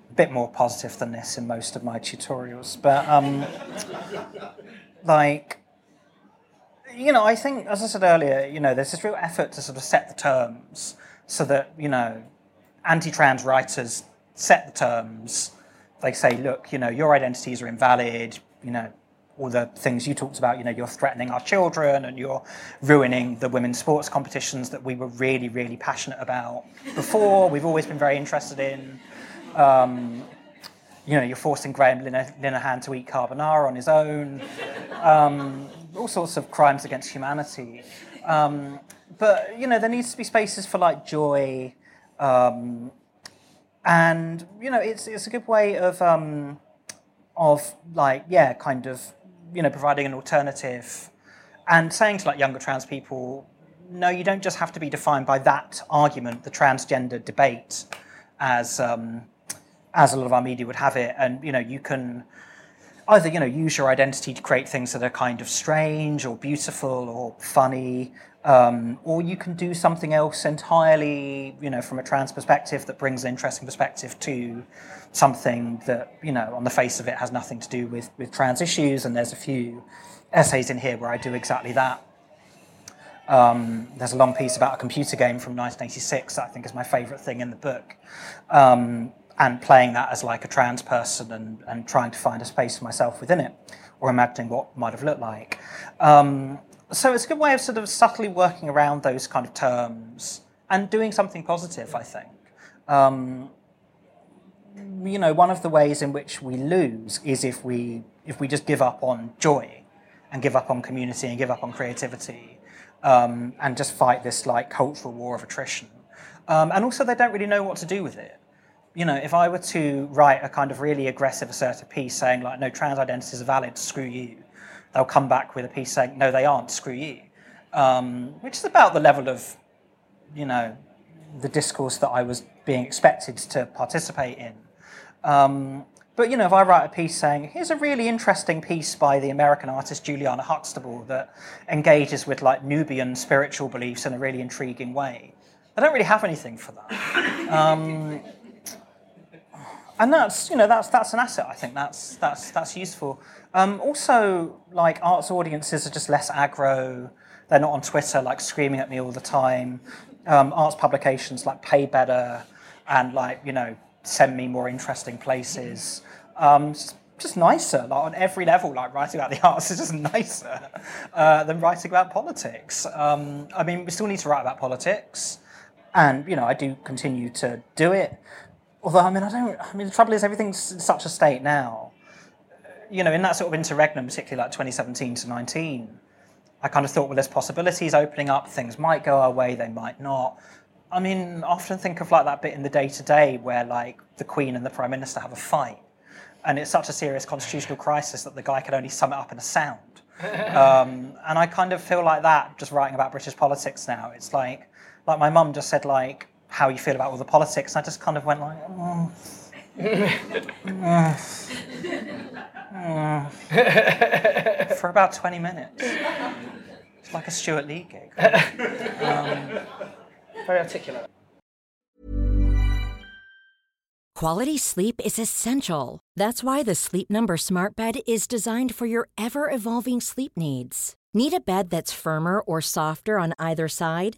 [SPEAKER 4] a bit more positive than this in most of my tutorials, but um, like you know, I think, as I said earlier, you know, there's this real effort to sort of set the terms so that, you know, anti trans writers set the terms. They say, look, you know, your identities are invalid, you know, all the things you talked about, you know, you're threatening our children and you're ruining the women's sports competitions that we were really, really passionate about before, we've always been very interested in. Um, you know, you're forcing Graham Linehan to eat carbonara on his own. Um, all sorts of crimes against humanity. Um, but you know, there needs to be spaces for like joy, um, and you know, it's it's a good way of um, of like yeah, kind of you know, providing an alternative, and saying to like younger trans people, no, you don't just have to be defined by that argument, the transgender debate, as um, as a lot of our media would have it, and you know, you can either you know use your identity to create things that are kind of strange or beautiful or funny um, or you can do something else entirely you know from a trans perspective that brings an interesting perspective to something that you know on the face of it has nothing to do with with trans issues. And there's a few essays in here where i do exactly that. Um, there's a long piece about a computer game from 1986 that i think is my favorite thing in the book. Um, and playing that as like a trans person and, and trying to find a space for myself within it or imagining what might have looked like. Um, so it's a good way of sort of subtly working around those kind of terms and doing something positive, I think. Um, you know, one of the ways in which we lose is if we if we just give up on joy and give up on community and give up on creativity um, and just fight this like cultural war of attrition. Um, and also, they don't really know what to do with it. You know, if I were to write a kind of really aggressive, assertive piece saying like, "No, trans identities are valid. Screw you," they'll come back with a piece saying, "No, they aren't. Screw you," um, which is about the level of, you know, the discourse that I was being expected to participate in. Um, but you know, if I write a piece saying, "Here's a really interesting piece by the American artist Juliana Huxtable that engages with like Nubian spiritual beliefs in a really intriguing way," I don't really have anything for that. Um, and that's you know that's that's an asset. I think that's that's that's useful. Um, also, like arts audiences are just less aggro. They're not on Twitter like screaming at me all the time. Um, arts publications like pay better and like you know send me more interesting places. Um, just, nicer, like on every level. Like writing about the [laughs] arts is just nicer uh, than writing about politics. Um, I mean, we still need to write about politics, and you know, I do continue to do it. Although, I mean, I don't. I mean, the trouble is, everything's in such a state now. You know, in that sort of interregnum, particularly like 2017 to 19, I kind of thought, well, there's possibilities opening up. Things might go our way, they might not. I mean, I often think of like that bit in the Day Today where like the Queen and the Prime Minister have a fight, and it's such a serious constitutional crisis that the guy can only sum it up in a sound. [laughs] Um, and I kind of feel like that just writing about British politics now. It's like, like my mum just said like, how you feel about all the politics, and I just kind of went like, mm. Mm. [laughs] for about 20 minutes. It's like a Stewart Lee gig. Um, very articulate.
[SPEAKER 5] Quality sleep is essential. That's why the Sleep Number Smart Bed is designed for your ever evolving sleep needs. Need a bed that's firmer or softer on either side?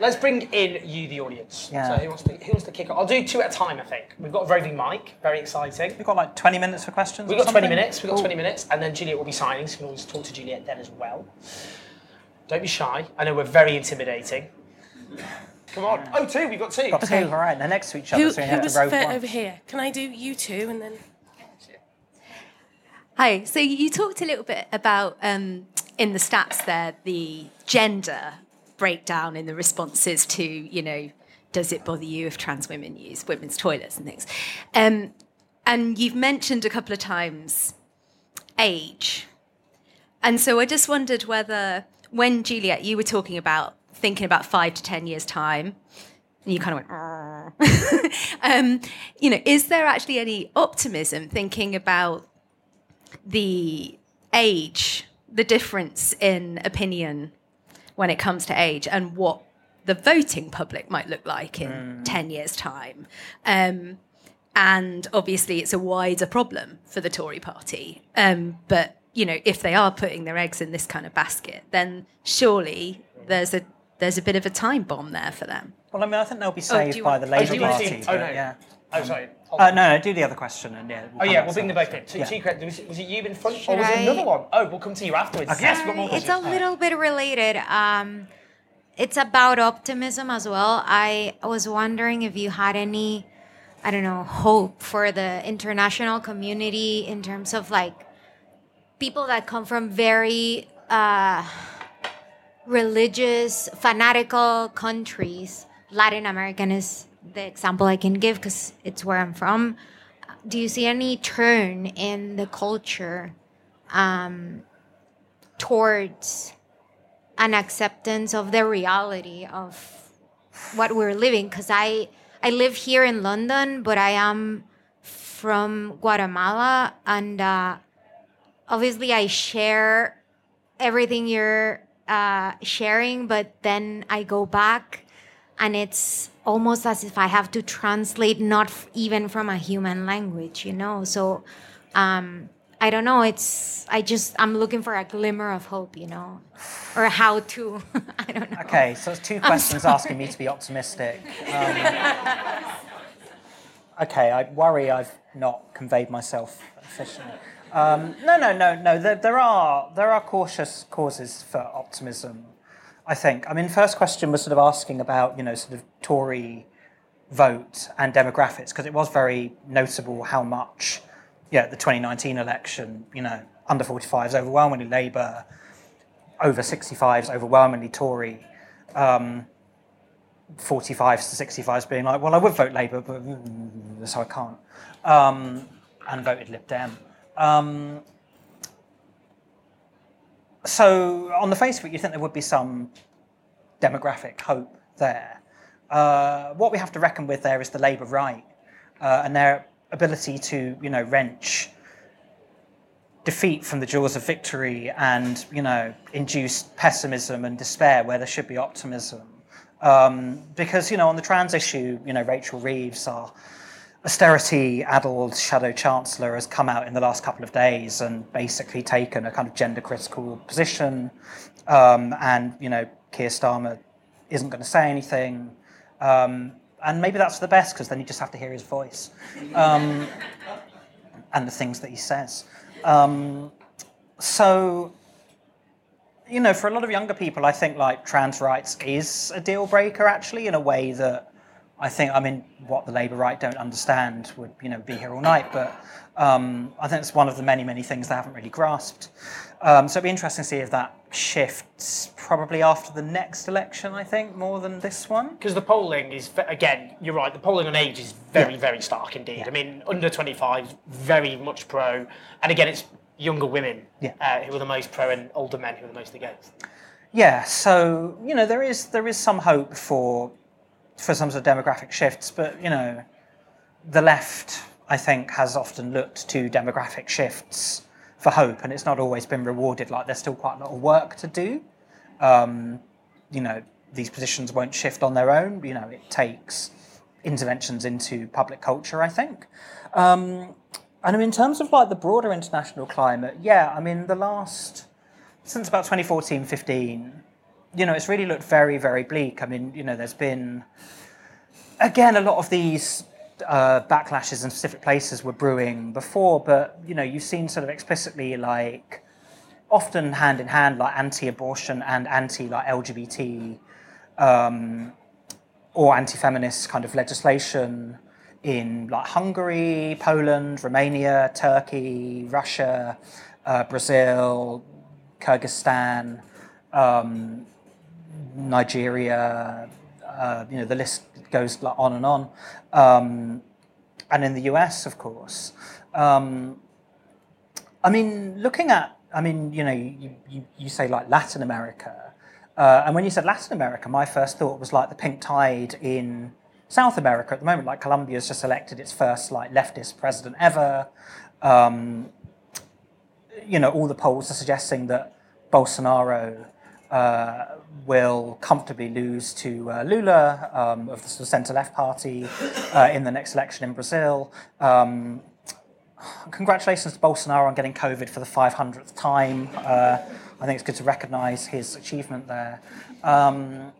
[SPEAKER 3] Let's bring in you, the audience.
[SPEAKER 4] Yeah.
[SPEAKER 3] So who wants to who wants to kick off? I'll do two at a time. I think we've got a roving mic. Very exciting.
[SPEAKER 4] We've got like 20 minutes for questions.
[SPEAKER 3] We've
[SPEAKER 4] or
[SPEAKER 3] got 20 minutes. We've got
[SPEAKER 4] Cool.
[SPEAKER 3] 20 minutes, and then Juliet will be signing, so you can always talk to Juliet then as well. Don't be shy. I know we're very intimidating. Come on. Oh, two. We've got two.
[SPEAKER 4] Got two, all right. They're next to each other,
[SPEAKER 6] Who,
[SPEAKER 4] so you
[SPEAKER 6] who
[SPEAKER 4] have
[SPEAKER 6] was
[SPEAKER 4] to row
[SPEAKER 6] fit
[SPEAKER 4] one.
[SPEAKER 6] over here? Can I do you two and then?
[SPEAKER 7] Hi. So you talked a little bit about um, in the stats there the gender breakdown in the responses to you know does it bother you if trans women use women's toilets and things, um, and you've mentioned a couple of times age, and so I just wondered whether when Juliet you were talking about thinking about five to ten years time. And you kind of went, [laughs] um, you know, is there actually any optimism thinking about the age, the difference in opinion when it comes to age, and what the voting public might look like in 10 years' time. Um, and obviously, it's a wider problem for the Tory party. Um, but, you know, if they are putting their eggs in this kind of basket, then surely there's a there's a bit of a time bomb there for them.
[SPEAKER 4] Well, I mean, I think they'll be
[SPEAKER 7] Oh,
[SPEAKER 4] saved
[SPEAKER 7] you
[SPEAKER 4] by
[SPEAKER 7] want-
[SPEAKER 4] the
[SPEAKER 7] oh,
[SPEAKER 4] Labour
[SPEAKER 7] do you want
[SPEAKER 4] Party.
[SPEAKER 7] to-
[SPEAKER 3] Oh,
[SPEAKER 4] but
[SPEAKER 3] no.
[SPEAKER 4] Yeah.
[SPEAKER 3] Oh, sorry.
[SPEAKER 4] Uh, no, no, do the other question and yeah.
[SPEAKER 3] Oh yeah, we'll bring them
[SPEAKER 4] that.
[SPEAKER 3] both in. Two,
[SPEAKER 4] Yeah.
[SPEAKER 3] two. Was it, was it you in front, or
[SPEAKER 8] Should
[SPEAKER 3] was it
[SPEAKER 8] I-
[SPEAKER 3] another one? Oh, we'll come to you afterwards.
[SPEAKER 4] Okay.
[SPEAKER 3] Yes, we've got more
[SPEAKER 8] It's a little bit related. Um, it's about optimism as well. I was wondering if you had any, I don't know, hope for the international community in terms of like people that come from very uh, religious, fanatical countries. Latin American is the example I can give because it's where I'm from. Do you see any turn in the culture um, towards an acceptance of the reality of what we're living? Because I I live here in London, but I am from Guatemala, and uh, obviously I share everything you're uh, sharing, but then I go back and it's almost as if I have to translate not f- even from a human language, you know? So um, I don't know. It's, I just, I'm looking for a glimmer of hope, you know? Or how to, [laughs] I don't know.
[SPEAKER 4] Okay, so it's two questions asking me to be optimistic. Um, okay, I worry I've not conveyed myself efficiently. Um, no, no, no, no. There, there are there are cautious causes for optimism. I think. I mean, first question was sort of asking about you know sort of Tory vote and demographics because it was very notable how much, yeah, the 2019 election, you know, under 45s overwhelmingly Labour, over 65s overwhelmingly Tory. Um, 45s to 65s being like, well, I would vote Labour, but so I can't, um, and voted Lib Dem. Um, so, on the face of it, you think there would be some demographic hope there. Uh, what we have to reckon with there is the Labour right uh, and their ability to, you know, wrench defeat from the jaws of victory and, you know, induce pessimism and despair where there should be optimism. Um, because, you know, on the trans issue, you know, Rachel Reeves, our austerity-addled shadow chancellor has come out in the last couple of days and basically taken a kind of gender-critical position. Um, and you know, Keir Starmer isn't going to say anything. Um, and maybe that's for the best because then you just have to hear his voice um, and the things that he says. Um, so, you know, for a lot of younger people, I think like trans rights is a deal breaker actually in a way that I think, I mean, what the Labour right don't understand would, you know, be here all night, but um, I think it's one of the many, many things they haven't really grasped. Um, so it'd be interesting to see if that shifts probably after the next election, I think, more than this one.
[SPEAKER 3] Because the polling is, again, you're right, the polling on age is very,
[SPEAKER 4] Yeah.
[SPEAKER 3] very stark indeed.
[SPEAKER 4] Yeah.
[SPEAKER 3] I mean, under 25, very much pro. And again, it's younger women
[SPEAKER 4] Yeah.
[SPEAKER 3] uh, who are the most pro and older men who are the most against.
[SPEAKER 4] Yeah, so you know there is there is some hope for for some sort of demographic shifts, but you know the left I think has often looked to demographic shifts for hope, and it's not always been rewarded. Like there's still quite a lot of work to do. Um, you know these positions won't shift on their own. You know it takes interventions into public culture. I think. Um, and in terms of like the broader international climate, yeah, I mean, the last, since about 2014 15, you know, it's really looked very, very bleak. I mean, you know, there's been, again, a lot of these uh, backlashes in specific places were brewing before, but, you know, you've seen sort of explicitly like, often hand in hand, like anti abortion and anti like LGBT um, or anti feminist kind of legislation in like Hungary, Poland, Romania, Turkey, Russia, uh, Brazil, Kyrgyzstan, um, Nigeria. Uh, you know the list goes on and on, um, and in the US, of course. Um, I mean, looking at, I mean, you know, you, you, you say like Latin America, uh, and when you said Latin America, my first thought was like the pink tide in South America at the moment. Like Colombia's just elected its first like leftist president ever. Um, you know, all the polls are suggesting that Bolsonaro uh, will comfortably lose to uh, Lula um, of the sort of centre-left party uh, in the next election in Brazil. Um, congratulations to Bolsonaro on getting COVID for the 500th time. Uh, I think it's good to recognise his achievement there. Um,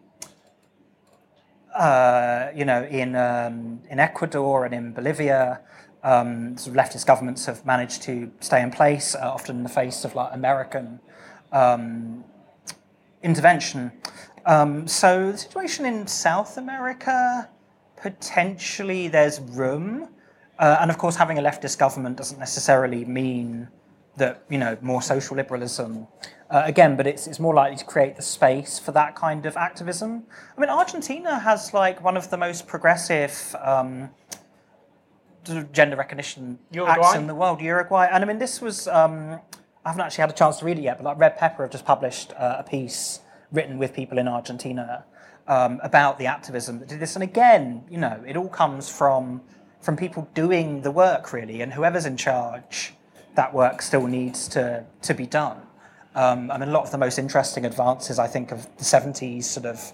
[SPEAKER 4] uh, you know, in um, in Ecuador and in Bolivia, um, sort of leftist governments have managed to stay in place, uh, often in the face of like American um, intervention. Um, so the situation in South America, potentially there's room, uh, and of course having a leftist government doesn't necessarily mean that you know more social liberalism. Uh, again, but it's, it's more likely to create the space for that kind of activism. I mean, Argentina has like one of the most progressive um, gender recognition
[SPEAKER 3] Uruguay?
[SPEAKER 4] acts in the world, Uruguay. And I mean, this was um, I haven't actually had a chance to read it yet, but like Red Pepper have just published uh, a piece written with people in Argentina um, about the activism that did this. And again, you know, it all comes from from people doing the work really, and whoever's in charge, that work still needs to to be done. Um, I mean, a lot of the most interesting advances, I think, of the 70s sort of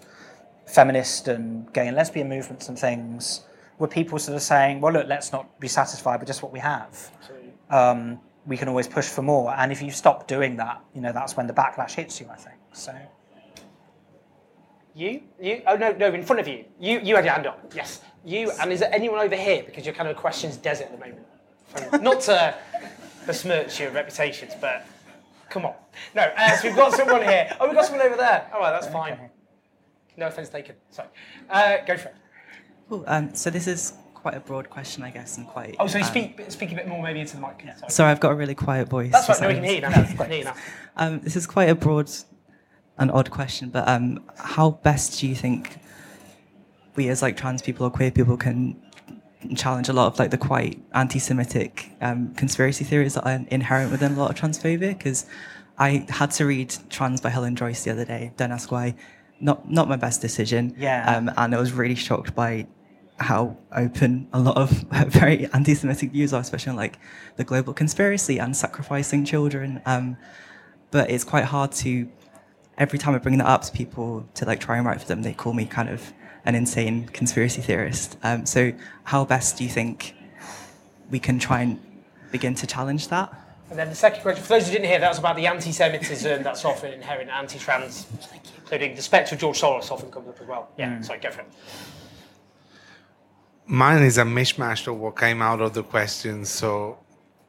[SPEAKER 4] feminist and gay and lesbian movements and things were people sort of saying, well, look, let's not be satisfied with just what we have. Um, we can always push for more. And if you stop doing that, you know, that's when the backlash hits you, I think. So.
[SPEAKER 3] You? You? Oh, no, no, in front of you. You, you had your hand up. Yes. You, and is there anyone over here? Because you're kind of a questions desert at the moment. From, [laughs] not to besmirch your reputations, but come on. No, uh, so we've got someone here. Oh, we've got someone over there. All right, that's fine. No offence taken. Sorry. Uh, go for it.
[SPEAKER 9] Cool. Um, so this is quite a broad question, I guess, and quite.
[SPEAKER 3] Oh, so you
[SPEAKER 9] um,
[SPEAKER 3] speak, speak a bit more maybe into the mic. Sorry.
[SPEAKER 9] Sorry, I've got a really quiet voice.
[SPEAKER 3] That's right. No, we can hear you now.
[SPEAKER 9] sorry.
[SPEAKER 3] We hear you now.
[SPEAKER 9] Um, this is quite a broad and odd question, but um, how best do you think we as like trans people or queer people can challenge a lot of like the quite anti-Semitic um, conspiracy theories that are inherent within a lot of transphobia? Because I had to read Trans by Helen Joyce the other day. Don't ask why. Not not my best decision.
[SPEAKER 4] Yeah.
[SPEAKER 9] Um, and I was really shocked by how open a lot of [laughs] very anti-Semitic views are, especially on like the global conspiracy and sacrificing children. Um, but it's quite hard to every time I bring that up to people to like try and write for them, they call me kind of an insane conspiracy theorist. Um, so how best do you think we can try and begin to challenge that?
[SPEAKER 3] And then the second question, for those who didn't hear, that was about the anti-Semitism [laughs] that's often inherent in anti-trans, including the spectre of George Soros often comes up as well. Yeah, sorry, go for it.
[SPEAKER 10] Mine is a mishmash of what came out of the questions, so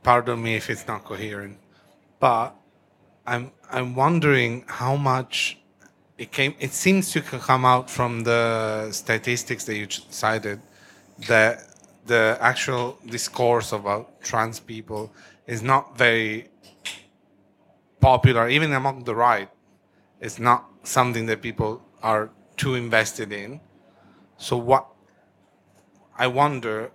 [SPEAKER 10] pardon me if it's not coherent. But I'm I'm wondering how much it came. It seems to come out from the statistics that you cited that the actual discourse about trans people is not very popular, even among the right. It's not something that people are too invested in. So what I wonder,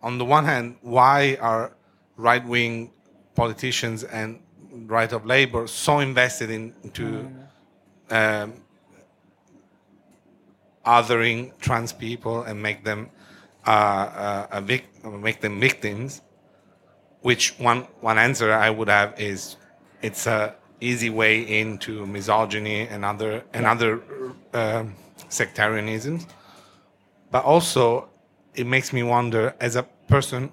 [SPEAKER 10] on the one hand, why are right wing politicians and right of Labour so invested in, into um, othering trans people and make them uh, uh, a vic- make them victims? Which one one answer I would have is it's a easy way into misogyny and other and other um sectarianisms, but also it makes me wonder as a person,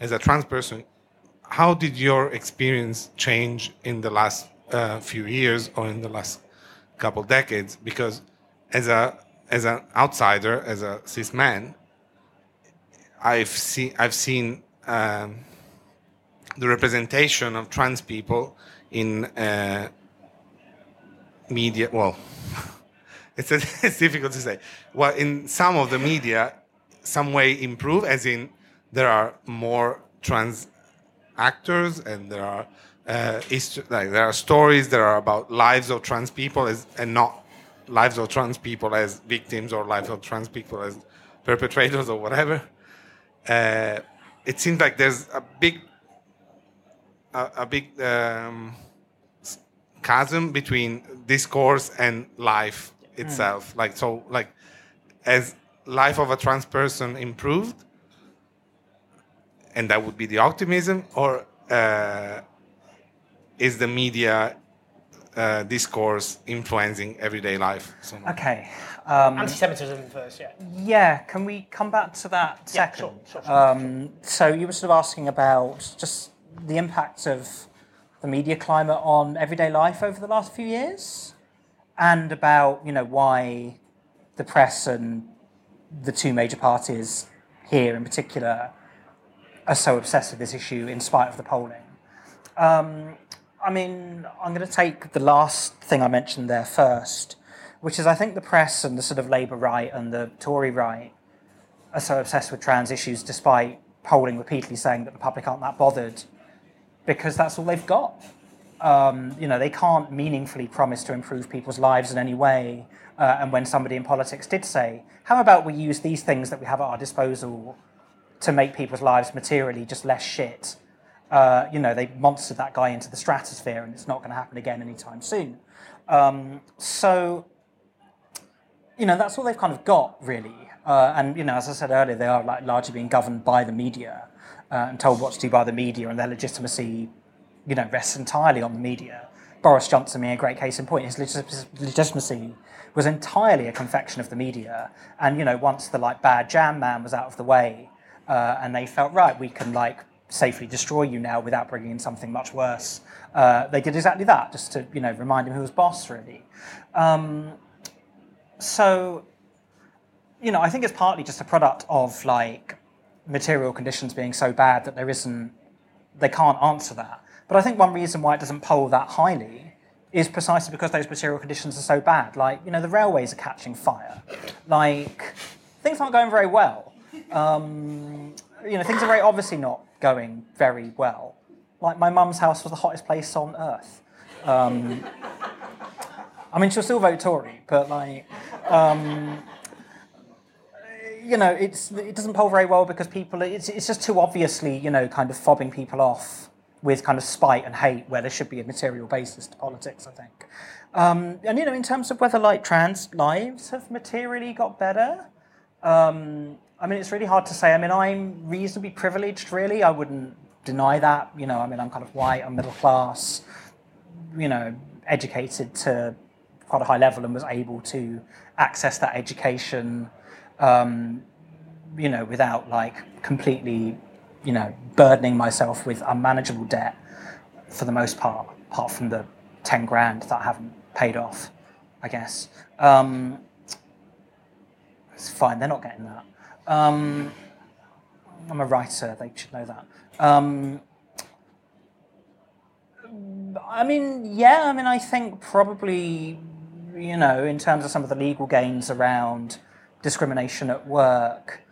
[SPEAKER 10] as a trans person, how did your experience change in the last uh, few years or in the last couple decades? Because as a as an outsider, as a cis man, I've seen I've seen um, the representation of trans people in uh, media. Well, [laughs] it's, it's difficult to say. Well, in some of the media, some way improve, as in there are more trans actors and there are uh, like there are stories that are about lives of trans people as, and not lives of trans people as victims or lives of trans people as perpetrators or whatever. Uh, it seems like there's a big a, a big um, chasm between discourse and life itself. Like so, like as life of a trans person improved, and that would be the optimism, or uh, is the media uh, discourse influencing everyday life? So?
[SPEAKER 4] Okay. Um,
[SPEAKER 3] Anti-Semitism first, yeah.
[SPEAKER 4] Yeah, can we come back to that
[SPEAKER 3] Yeah,
[SPEAKER 4] second?
[SPEAKER 3] sure, sure, sure.
[SPEAKER 4] Um, so you were sort of asking about just the impact of the media climate on everyday life over the last few years, and about you know why the press and the two major parties here in particular are so obsessed with this issue in spite of the polling. Um, I mean, I'm going to take the last thing I mentioned there first, which is I think the press and the sort of Labour right and the Tory right are so obsessed with trans issues despite polling repeatedly saying that the public aren't that bothered because that's all they've got. Um, you know, they can't meaningfully promise to improve people's lives in any way. Uh, and when somebody in politics did say, how about we use these things that we have at our disposal to make people's lives materially just less shit? Uh, you know, they monstered that guy into the stratosphere and it's not going to happen again anytime soon. Um, so, you know, that's all they've kind of got, really. Uh, and, you know, as I said earlier, they are like, largely being governed by the media uh, and told what to do by the media, and their legitimacy, you know, rests entirely on the media. Boris Johnson being a great case in point, his legitimacy was entirely a confection of the media. And, you know, once the, like, bad jam man was out of the way, uh, and they felt, right, we can, like, safely destroy you now without bringing in something much worse. Uh, they did exactly that, just to you know remind him who was boss, really. Um, so, you know, I think it's partly just a product of like material conditions being so bad that there isn't, they can't answer that. But I think one reason why it doesn't poll that highly is precisely because those material conditions are so bad. Like, you know, the railways are catching fire. Like, things aren't going very well. Um, you know, things are very obviously not going very well. Like my mum's house was the hottest place on earth. Um, I mean, she'll still vote Tory, but like, um, you know, it's it doesn't poll very well because people it's it's just too obviously you know kind of fobbing people off with kind of spite and hate where there should be a material basis to politics. I think, um, and you know, in terms of whether like trans lives have materially got better. Um, I mean, it's really hard to say. I mean, I'm reasonably privileged, really. I wouldn't deny that. You know, I mean, I'm kind of white, I'm middle class, you know, educated to quite a high level and was able to access that education, um, you know, without like completely, you know, burdening myself with unmanageable debt for the most part, apart from the 10 grand that I haven't paid off, I guess. Um, it's fine, they're not getting that. Um, I'm a writer, they should know that. Um, I mean, yeah, I mean, I think probably, you know, in terms of some of the legal gains around discrimination at work,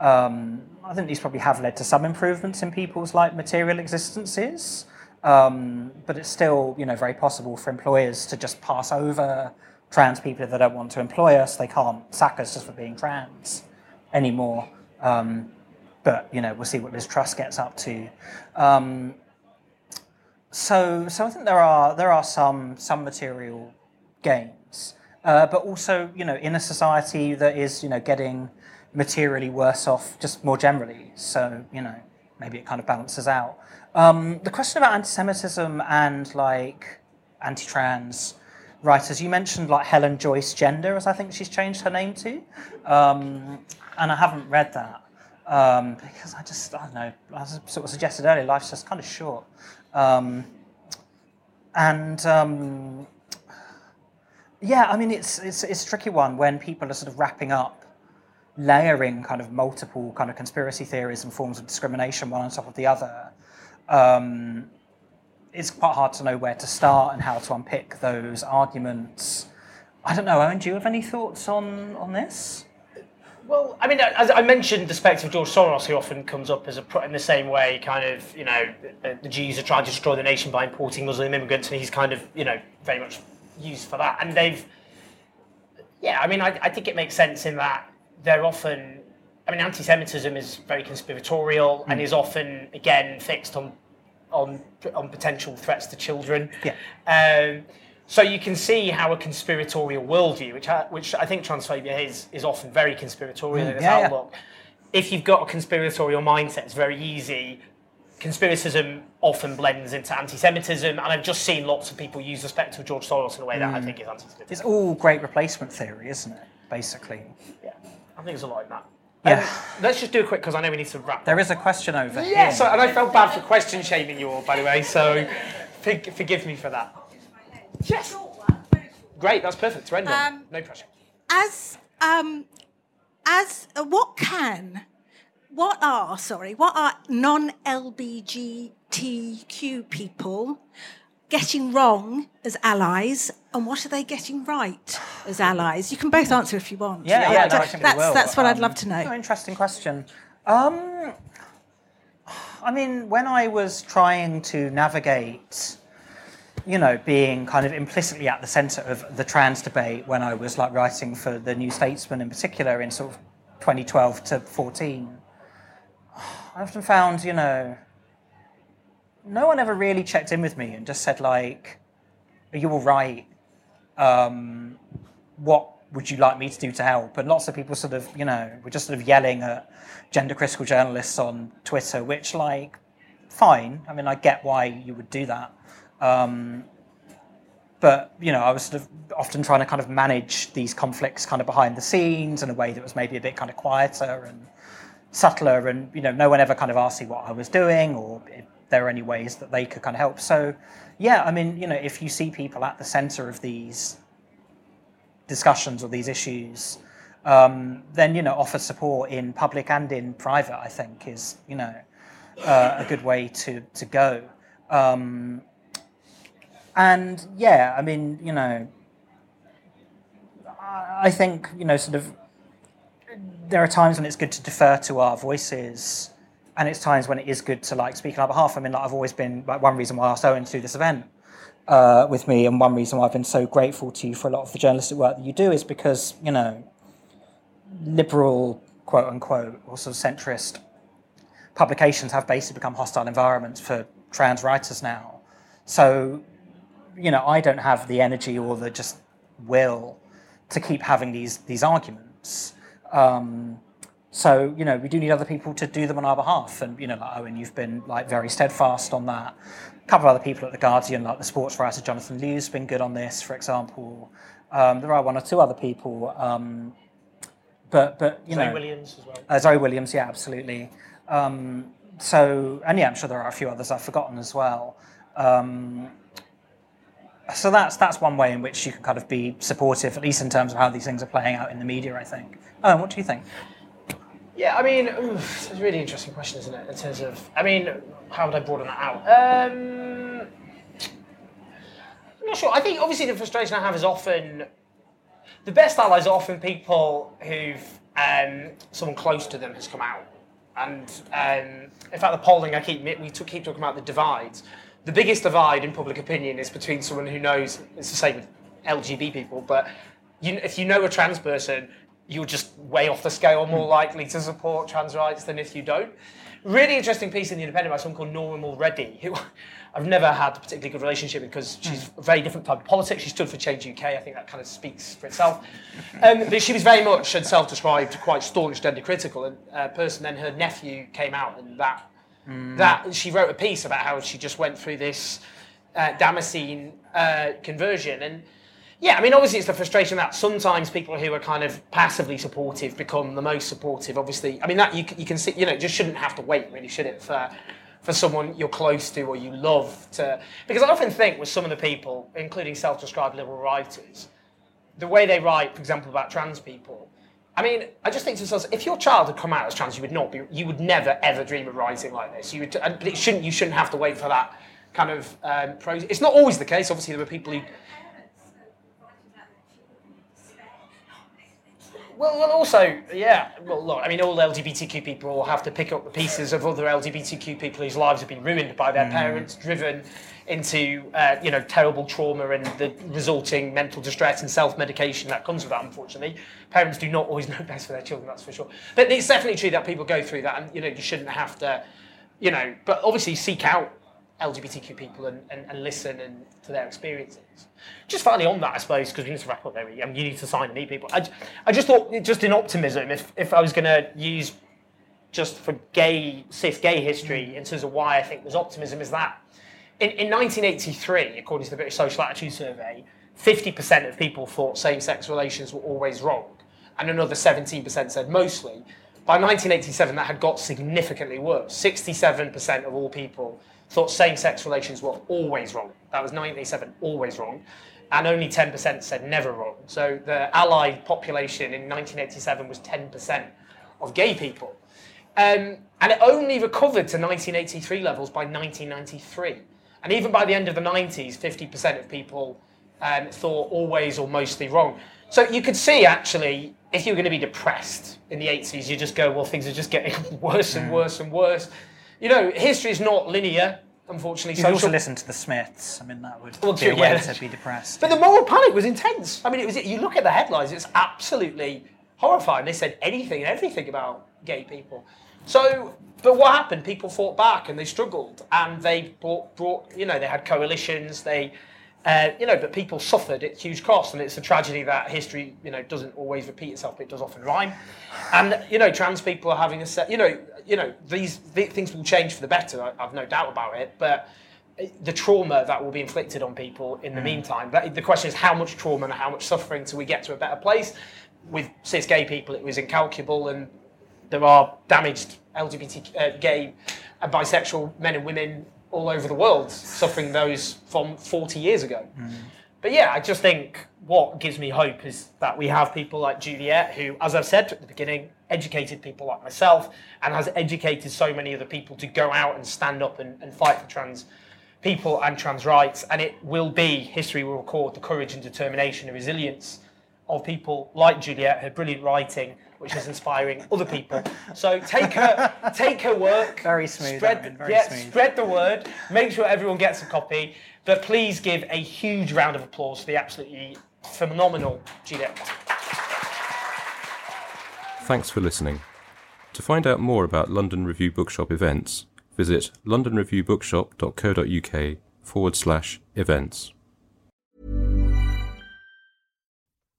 [SPEAKER 4] um, I think these probably have led to some improvements in people's like material existences. Um, but it's still, you know, very possible for employers to just pass over trans people if they don't want to employ us. They can't sack us just for being trans anymore. Um, but you know, we'll see what Liz Truss gets up to. Um, so, so I think there are there are some some material gains, uh, but also you know, in a society that is you know getting materially worse off just more generally. So you know, maybe it kind of balances out. Um, the question about anti-Semitism and like anti-trans writers, you mentioned like Helen Joyce Gender, as I think she's changed her name to. Um, and I haven't read that um, because I just I don't know. As I sort of suggested earlier, life's just kind of short, um, and um, yeah, I mean it's, it's it's a tricky one when people are sort of wrapping up, layering kind of multiple kind of conspiracy theories and forms of discrimination one on top of the other. Um, it's quite hard to know where to start and how to unpick those arguments. I don't know, Owen. Do you have any thoughts on on this?
[SPEAKER 3] Well, I mean, as I mentioned, the spectre of George Soros, who often comes up as a in the same way, kind of, you know, the, Jews are trying to destroy the nation by importing Muslim immigrants, and he's kind of, you know, very much used for that. And they've, yeah, I mean, I, I think it makes sense in that they're often, I mean, anti-Semitism is very conspiratorial mm. and is often, again, fixed on on on potential threats to children.
[SPEAKER 4] Yeah.
[SPEAKER 3] Um, so you can see how a conspiratorial worldview, which I, which I think transphobia is, is often very conspiratorial mm, in its yeah, outlook. Yeah. If you've got a conspiratorial mindset, it's very easy. Conspiracism often blends into anti-Semitism, and I've just seen lots of people use the spectre of George Soros in a way that mm. I think is anti-Semitic.
[SPEAKER 4] It's all great replacement theory, isn't it? Basically.
[SPEAKER 3] Yeah, I think it's a lot in that. Yeah. Um, let's just do a quick because I know we need to wrap.
[SPEAKER 4] There is a question over
[SPEAKER 3] yeah,
[SPEAKER 4] here.
[SPEAKER 3] Yeah, so, and I felt bad for question shaming you all, by the way. So, forgive me for that. Yes. Great, that's perfect. To end on. Um, no pressure.
[SPEAKER 11] As um, as uh, what can, what are sorry, what are non-LBGTQ people getting wrong as allies, and what are they getting right as allies? You can both answer if you want.
[SPEAKER 4] Yeah, yeah, no, I
[SPEAKER 11] that's
[SPEAKER 4] will.
[SPEAKER 11] that's what
[SPEAKER 4] um,
[SPEAKER 11] I'd love to know.
[SPEAKER 4] interesting question. Um, I mean, when I was trying to navigate, you know, being kind of implicitly at the centre of the trans debate when I was like writing for the New Statesman in particular in sort of 2012 to 14, I often found, you know, no one ever really checked in with me and just said like, "Are you all right? Um, what would you like me to do to help?" And lots of people sort of, you know, were just sort of yelling at gender critical journalists on Twitter, which like, fine. I mean, I get why you would do that. Um, but you know, I was sort of often trying to kind of manage these conflicts kind of behind the scenes in a way that was maybe a bit kind of quieter and subtler, and you know, no one ever kind of asked me what I was doing or there were any ways that they could kind of help. So, yeah, I mean, you know, if you see people at the centre of these discussions or these issues, um, then you know, offer support in public and in private. I think is you know uh, a good way to to go. Um, and yeah, I mean, you know, I think you know, sort of, there are times when it's good to defer to our voices, and it's times when it is good to like speak on our behalf. I mean, like, I've always been like one reason why I asked Owen to do this event uh, with me, and one reason why I've been so grateful to you for a lot of the journalistic work that you do is because you know, liberal quote unquote or sort of centrist publications have basically become hostile environments for trans writers now. So you know, I don't have the energy or the just will to keep having these these arguments. Um, so you know, we do need other people to do them on our behalf. And you know, like Owen, you've been like very steadfast on that. A couple of other people at the Guardian, like the sports writer Jonathan Liew's been good on this, for example. Um, there are one or two other people, um, but but you
[SPEAKER 3] Zoe
[SPEAKER 4] know,
[SPEAKER 3] Williams as well.
[SPEAKER 4] Uh, Zoe Williams, yeah, absolutely. Um, so and yeah, I'm sure there are a few others I've forgotten as well. Um, so that's that's one way in which you can kind of be supportive, at least in terms of how these things are playing out in the media. I think. Oh, what do you think?
[SPEAKER 3] Yeah, I mean, oof, it's a really interesting question, isn't it? In terms of, I mean, how would I broaden that out? Um, I'm not sure. I think obviously the frustration I have is often the best allies are often people who've um, someone close to them has come out, and um, in fact, the polling I keep we took, keep talking about the divides. The biggest divide in public opinion is between someone who knows. It's the same with LGBT people, but you, if you know a trans person, you're just way off the scale more likely to support trans rights than if you don't. Really interesting piece in the Independent by someone called Nora Mulready, who [laughs] I've never had a particularly good relationship with because she's a very different type of politics. She stood for Change UK. I think that kind of speaks for itself. Um, but she was very much and self-described quite staunch gender critical and uh, person. Then her nephew came out and that
[SPEAKER 4] Mm.
[SPEAKER 3] that she wrote a piece about how she just went through this uh, Damascene uh, conversion. And yeah, I mean, obviously, it's the frustration that sometimes people who are kind of passively supportive become the most supportive. Obviously, I mean, that you, you can see, you know, just shouldn't have to wait, really, should it, for, for someone you're close to or you love to. Because I often think with some of the people, including self described liberal writers, the way they write, for example, about trans people, I mean, I just think to myself, if your child had come out as trans, you would not be, you would never ever dream of writing like this. You would, but it shouldn't, you shouldn't have to wait for that kind of um, process. It's not always the case. Obviously, there were people who. Well, well, also, yeah. Well, look, I mean, all LGBTQ people all have to pick up the pieces of other LGBTQ people whose lives have been ruined by their
[SPEAKER 4] Mm.
[SPEAKER 3] parents, driven into, uh, you know, terrible trauma and the resulting mental distress and self-medication that comes with that. Unfortunately, parents do not always [laughs] know best for their children. That's for sure. But it's definitely true that people go through that, and you know, you shouldn't have to, you know. But obviously, seek out LGBTQ people and, and, and listen and to their experiences. Just finally on that, I suppose, because we need to wrap up there. I mean, you need to sign and meet people. I, I just thought, just in optimism, if, if I was going to use just for gay, cis gay history mm. in terms of why I think there's optimism, is that in, in 1983, according to the British Social Attitude Survey, 50% of people thought same sex relations were always wrong, and another 17% said mostly. By 1987, that had got significantly worse. 67% of all people thought same sex relations were always wrong. That was 1987, always wrong. And only 10% said never wrong. So the Allied population in 1987 was 10% of gay people. Um, and it only recovered to 1983 levels by 1993. And even by the end of the 90s, 50% of people um, thought always or mostly wrong. So you could see actually, if you're going to be depressed in the 80s, you just go, well, things are just getting [laughs] worse and worse and worse. You know, history is not linear. Unfortunately,
[SPEAKER 4] You could also listen to the Smiths. I mean, that would
[SPEAKER 3] Well,
[SPEAKER 4] be a way
[SPEAKER 3] yeah.
[SPEAKER 4] to be depressed.
[SPEAKER 3] But the moral panic was intense. I mean, it was. You look at the headlines; it's absolutely horrifying. They said anything and everything about gay people. So, but what happened? People fought back and they struggled, and they brought, brought you know, they had coalitions. They, uh, you know, but people suffered at huge cost, and it's a tragedy that history, you know, doesn't always repeat itself, but it does often rhyme. And you know, trans people are having a set. You know, you know, these th- things will change for the better. I, I've no doubt about it, but the trauma that will be inflicted on people in the
[SPEAKER 4] Mm.
[SPEAKER 3] meantime. But the question is how much trauma and how much suffering till we get to a better place. With cis gay people, it was incalculable, and there are damaged LGBT uh, gay and bisexual men and women all over the world suffering those from 40 years ago. Mm. But yeah, I just think what gives me hope is that we have people like Juliet, who, as I've said at the beginning, educated people like myself and has educated so many other people to go out and stand up and, and fight for trans people and trans rights. And it will be, history will record the courage and determination and resilience of people like Juliet, her brilliant writing, which is inspiring other people. So take her, take her work. [laughs]
[SPEAKER 4] Very smooth,
[SPEAKER 3] Spread,
[SPEAKER 4] Aaron, very
[SPEAKER 3] yeah,
[SPEAKER 4] smooth.
[SPEAKER 3] spread the word. Make sure everyone gets a copy. But please give a huge round of applause for the absolutely phenomenal Juliet.
[SPEAKER 2] Thanks for listening. To find out more about London Review Bookshop events, visit londonreviewbookshop.co.uk forward slash events.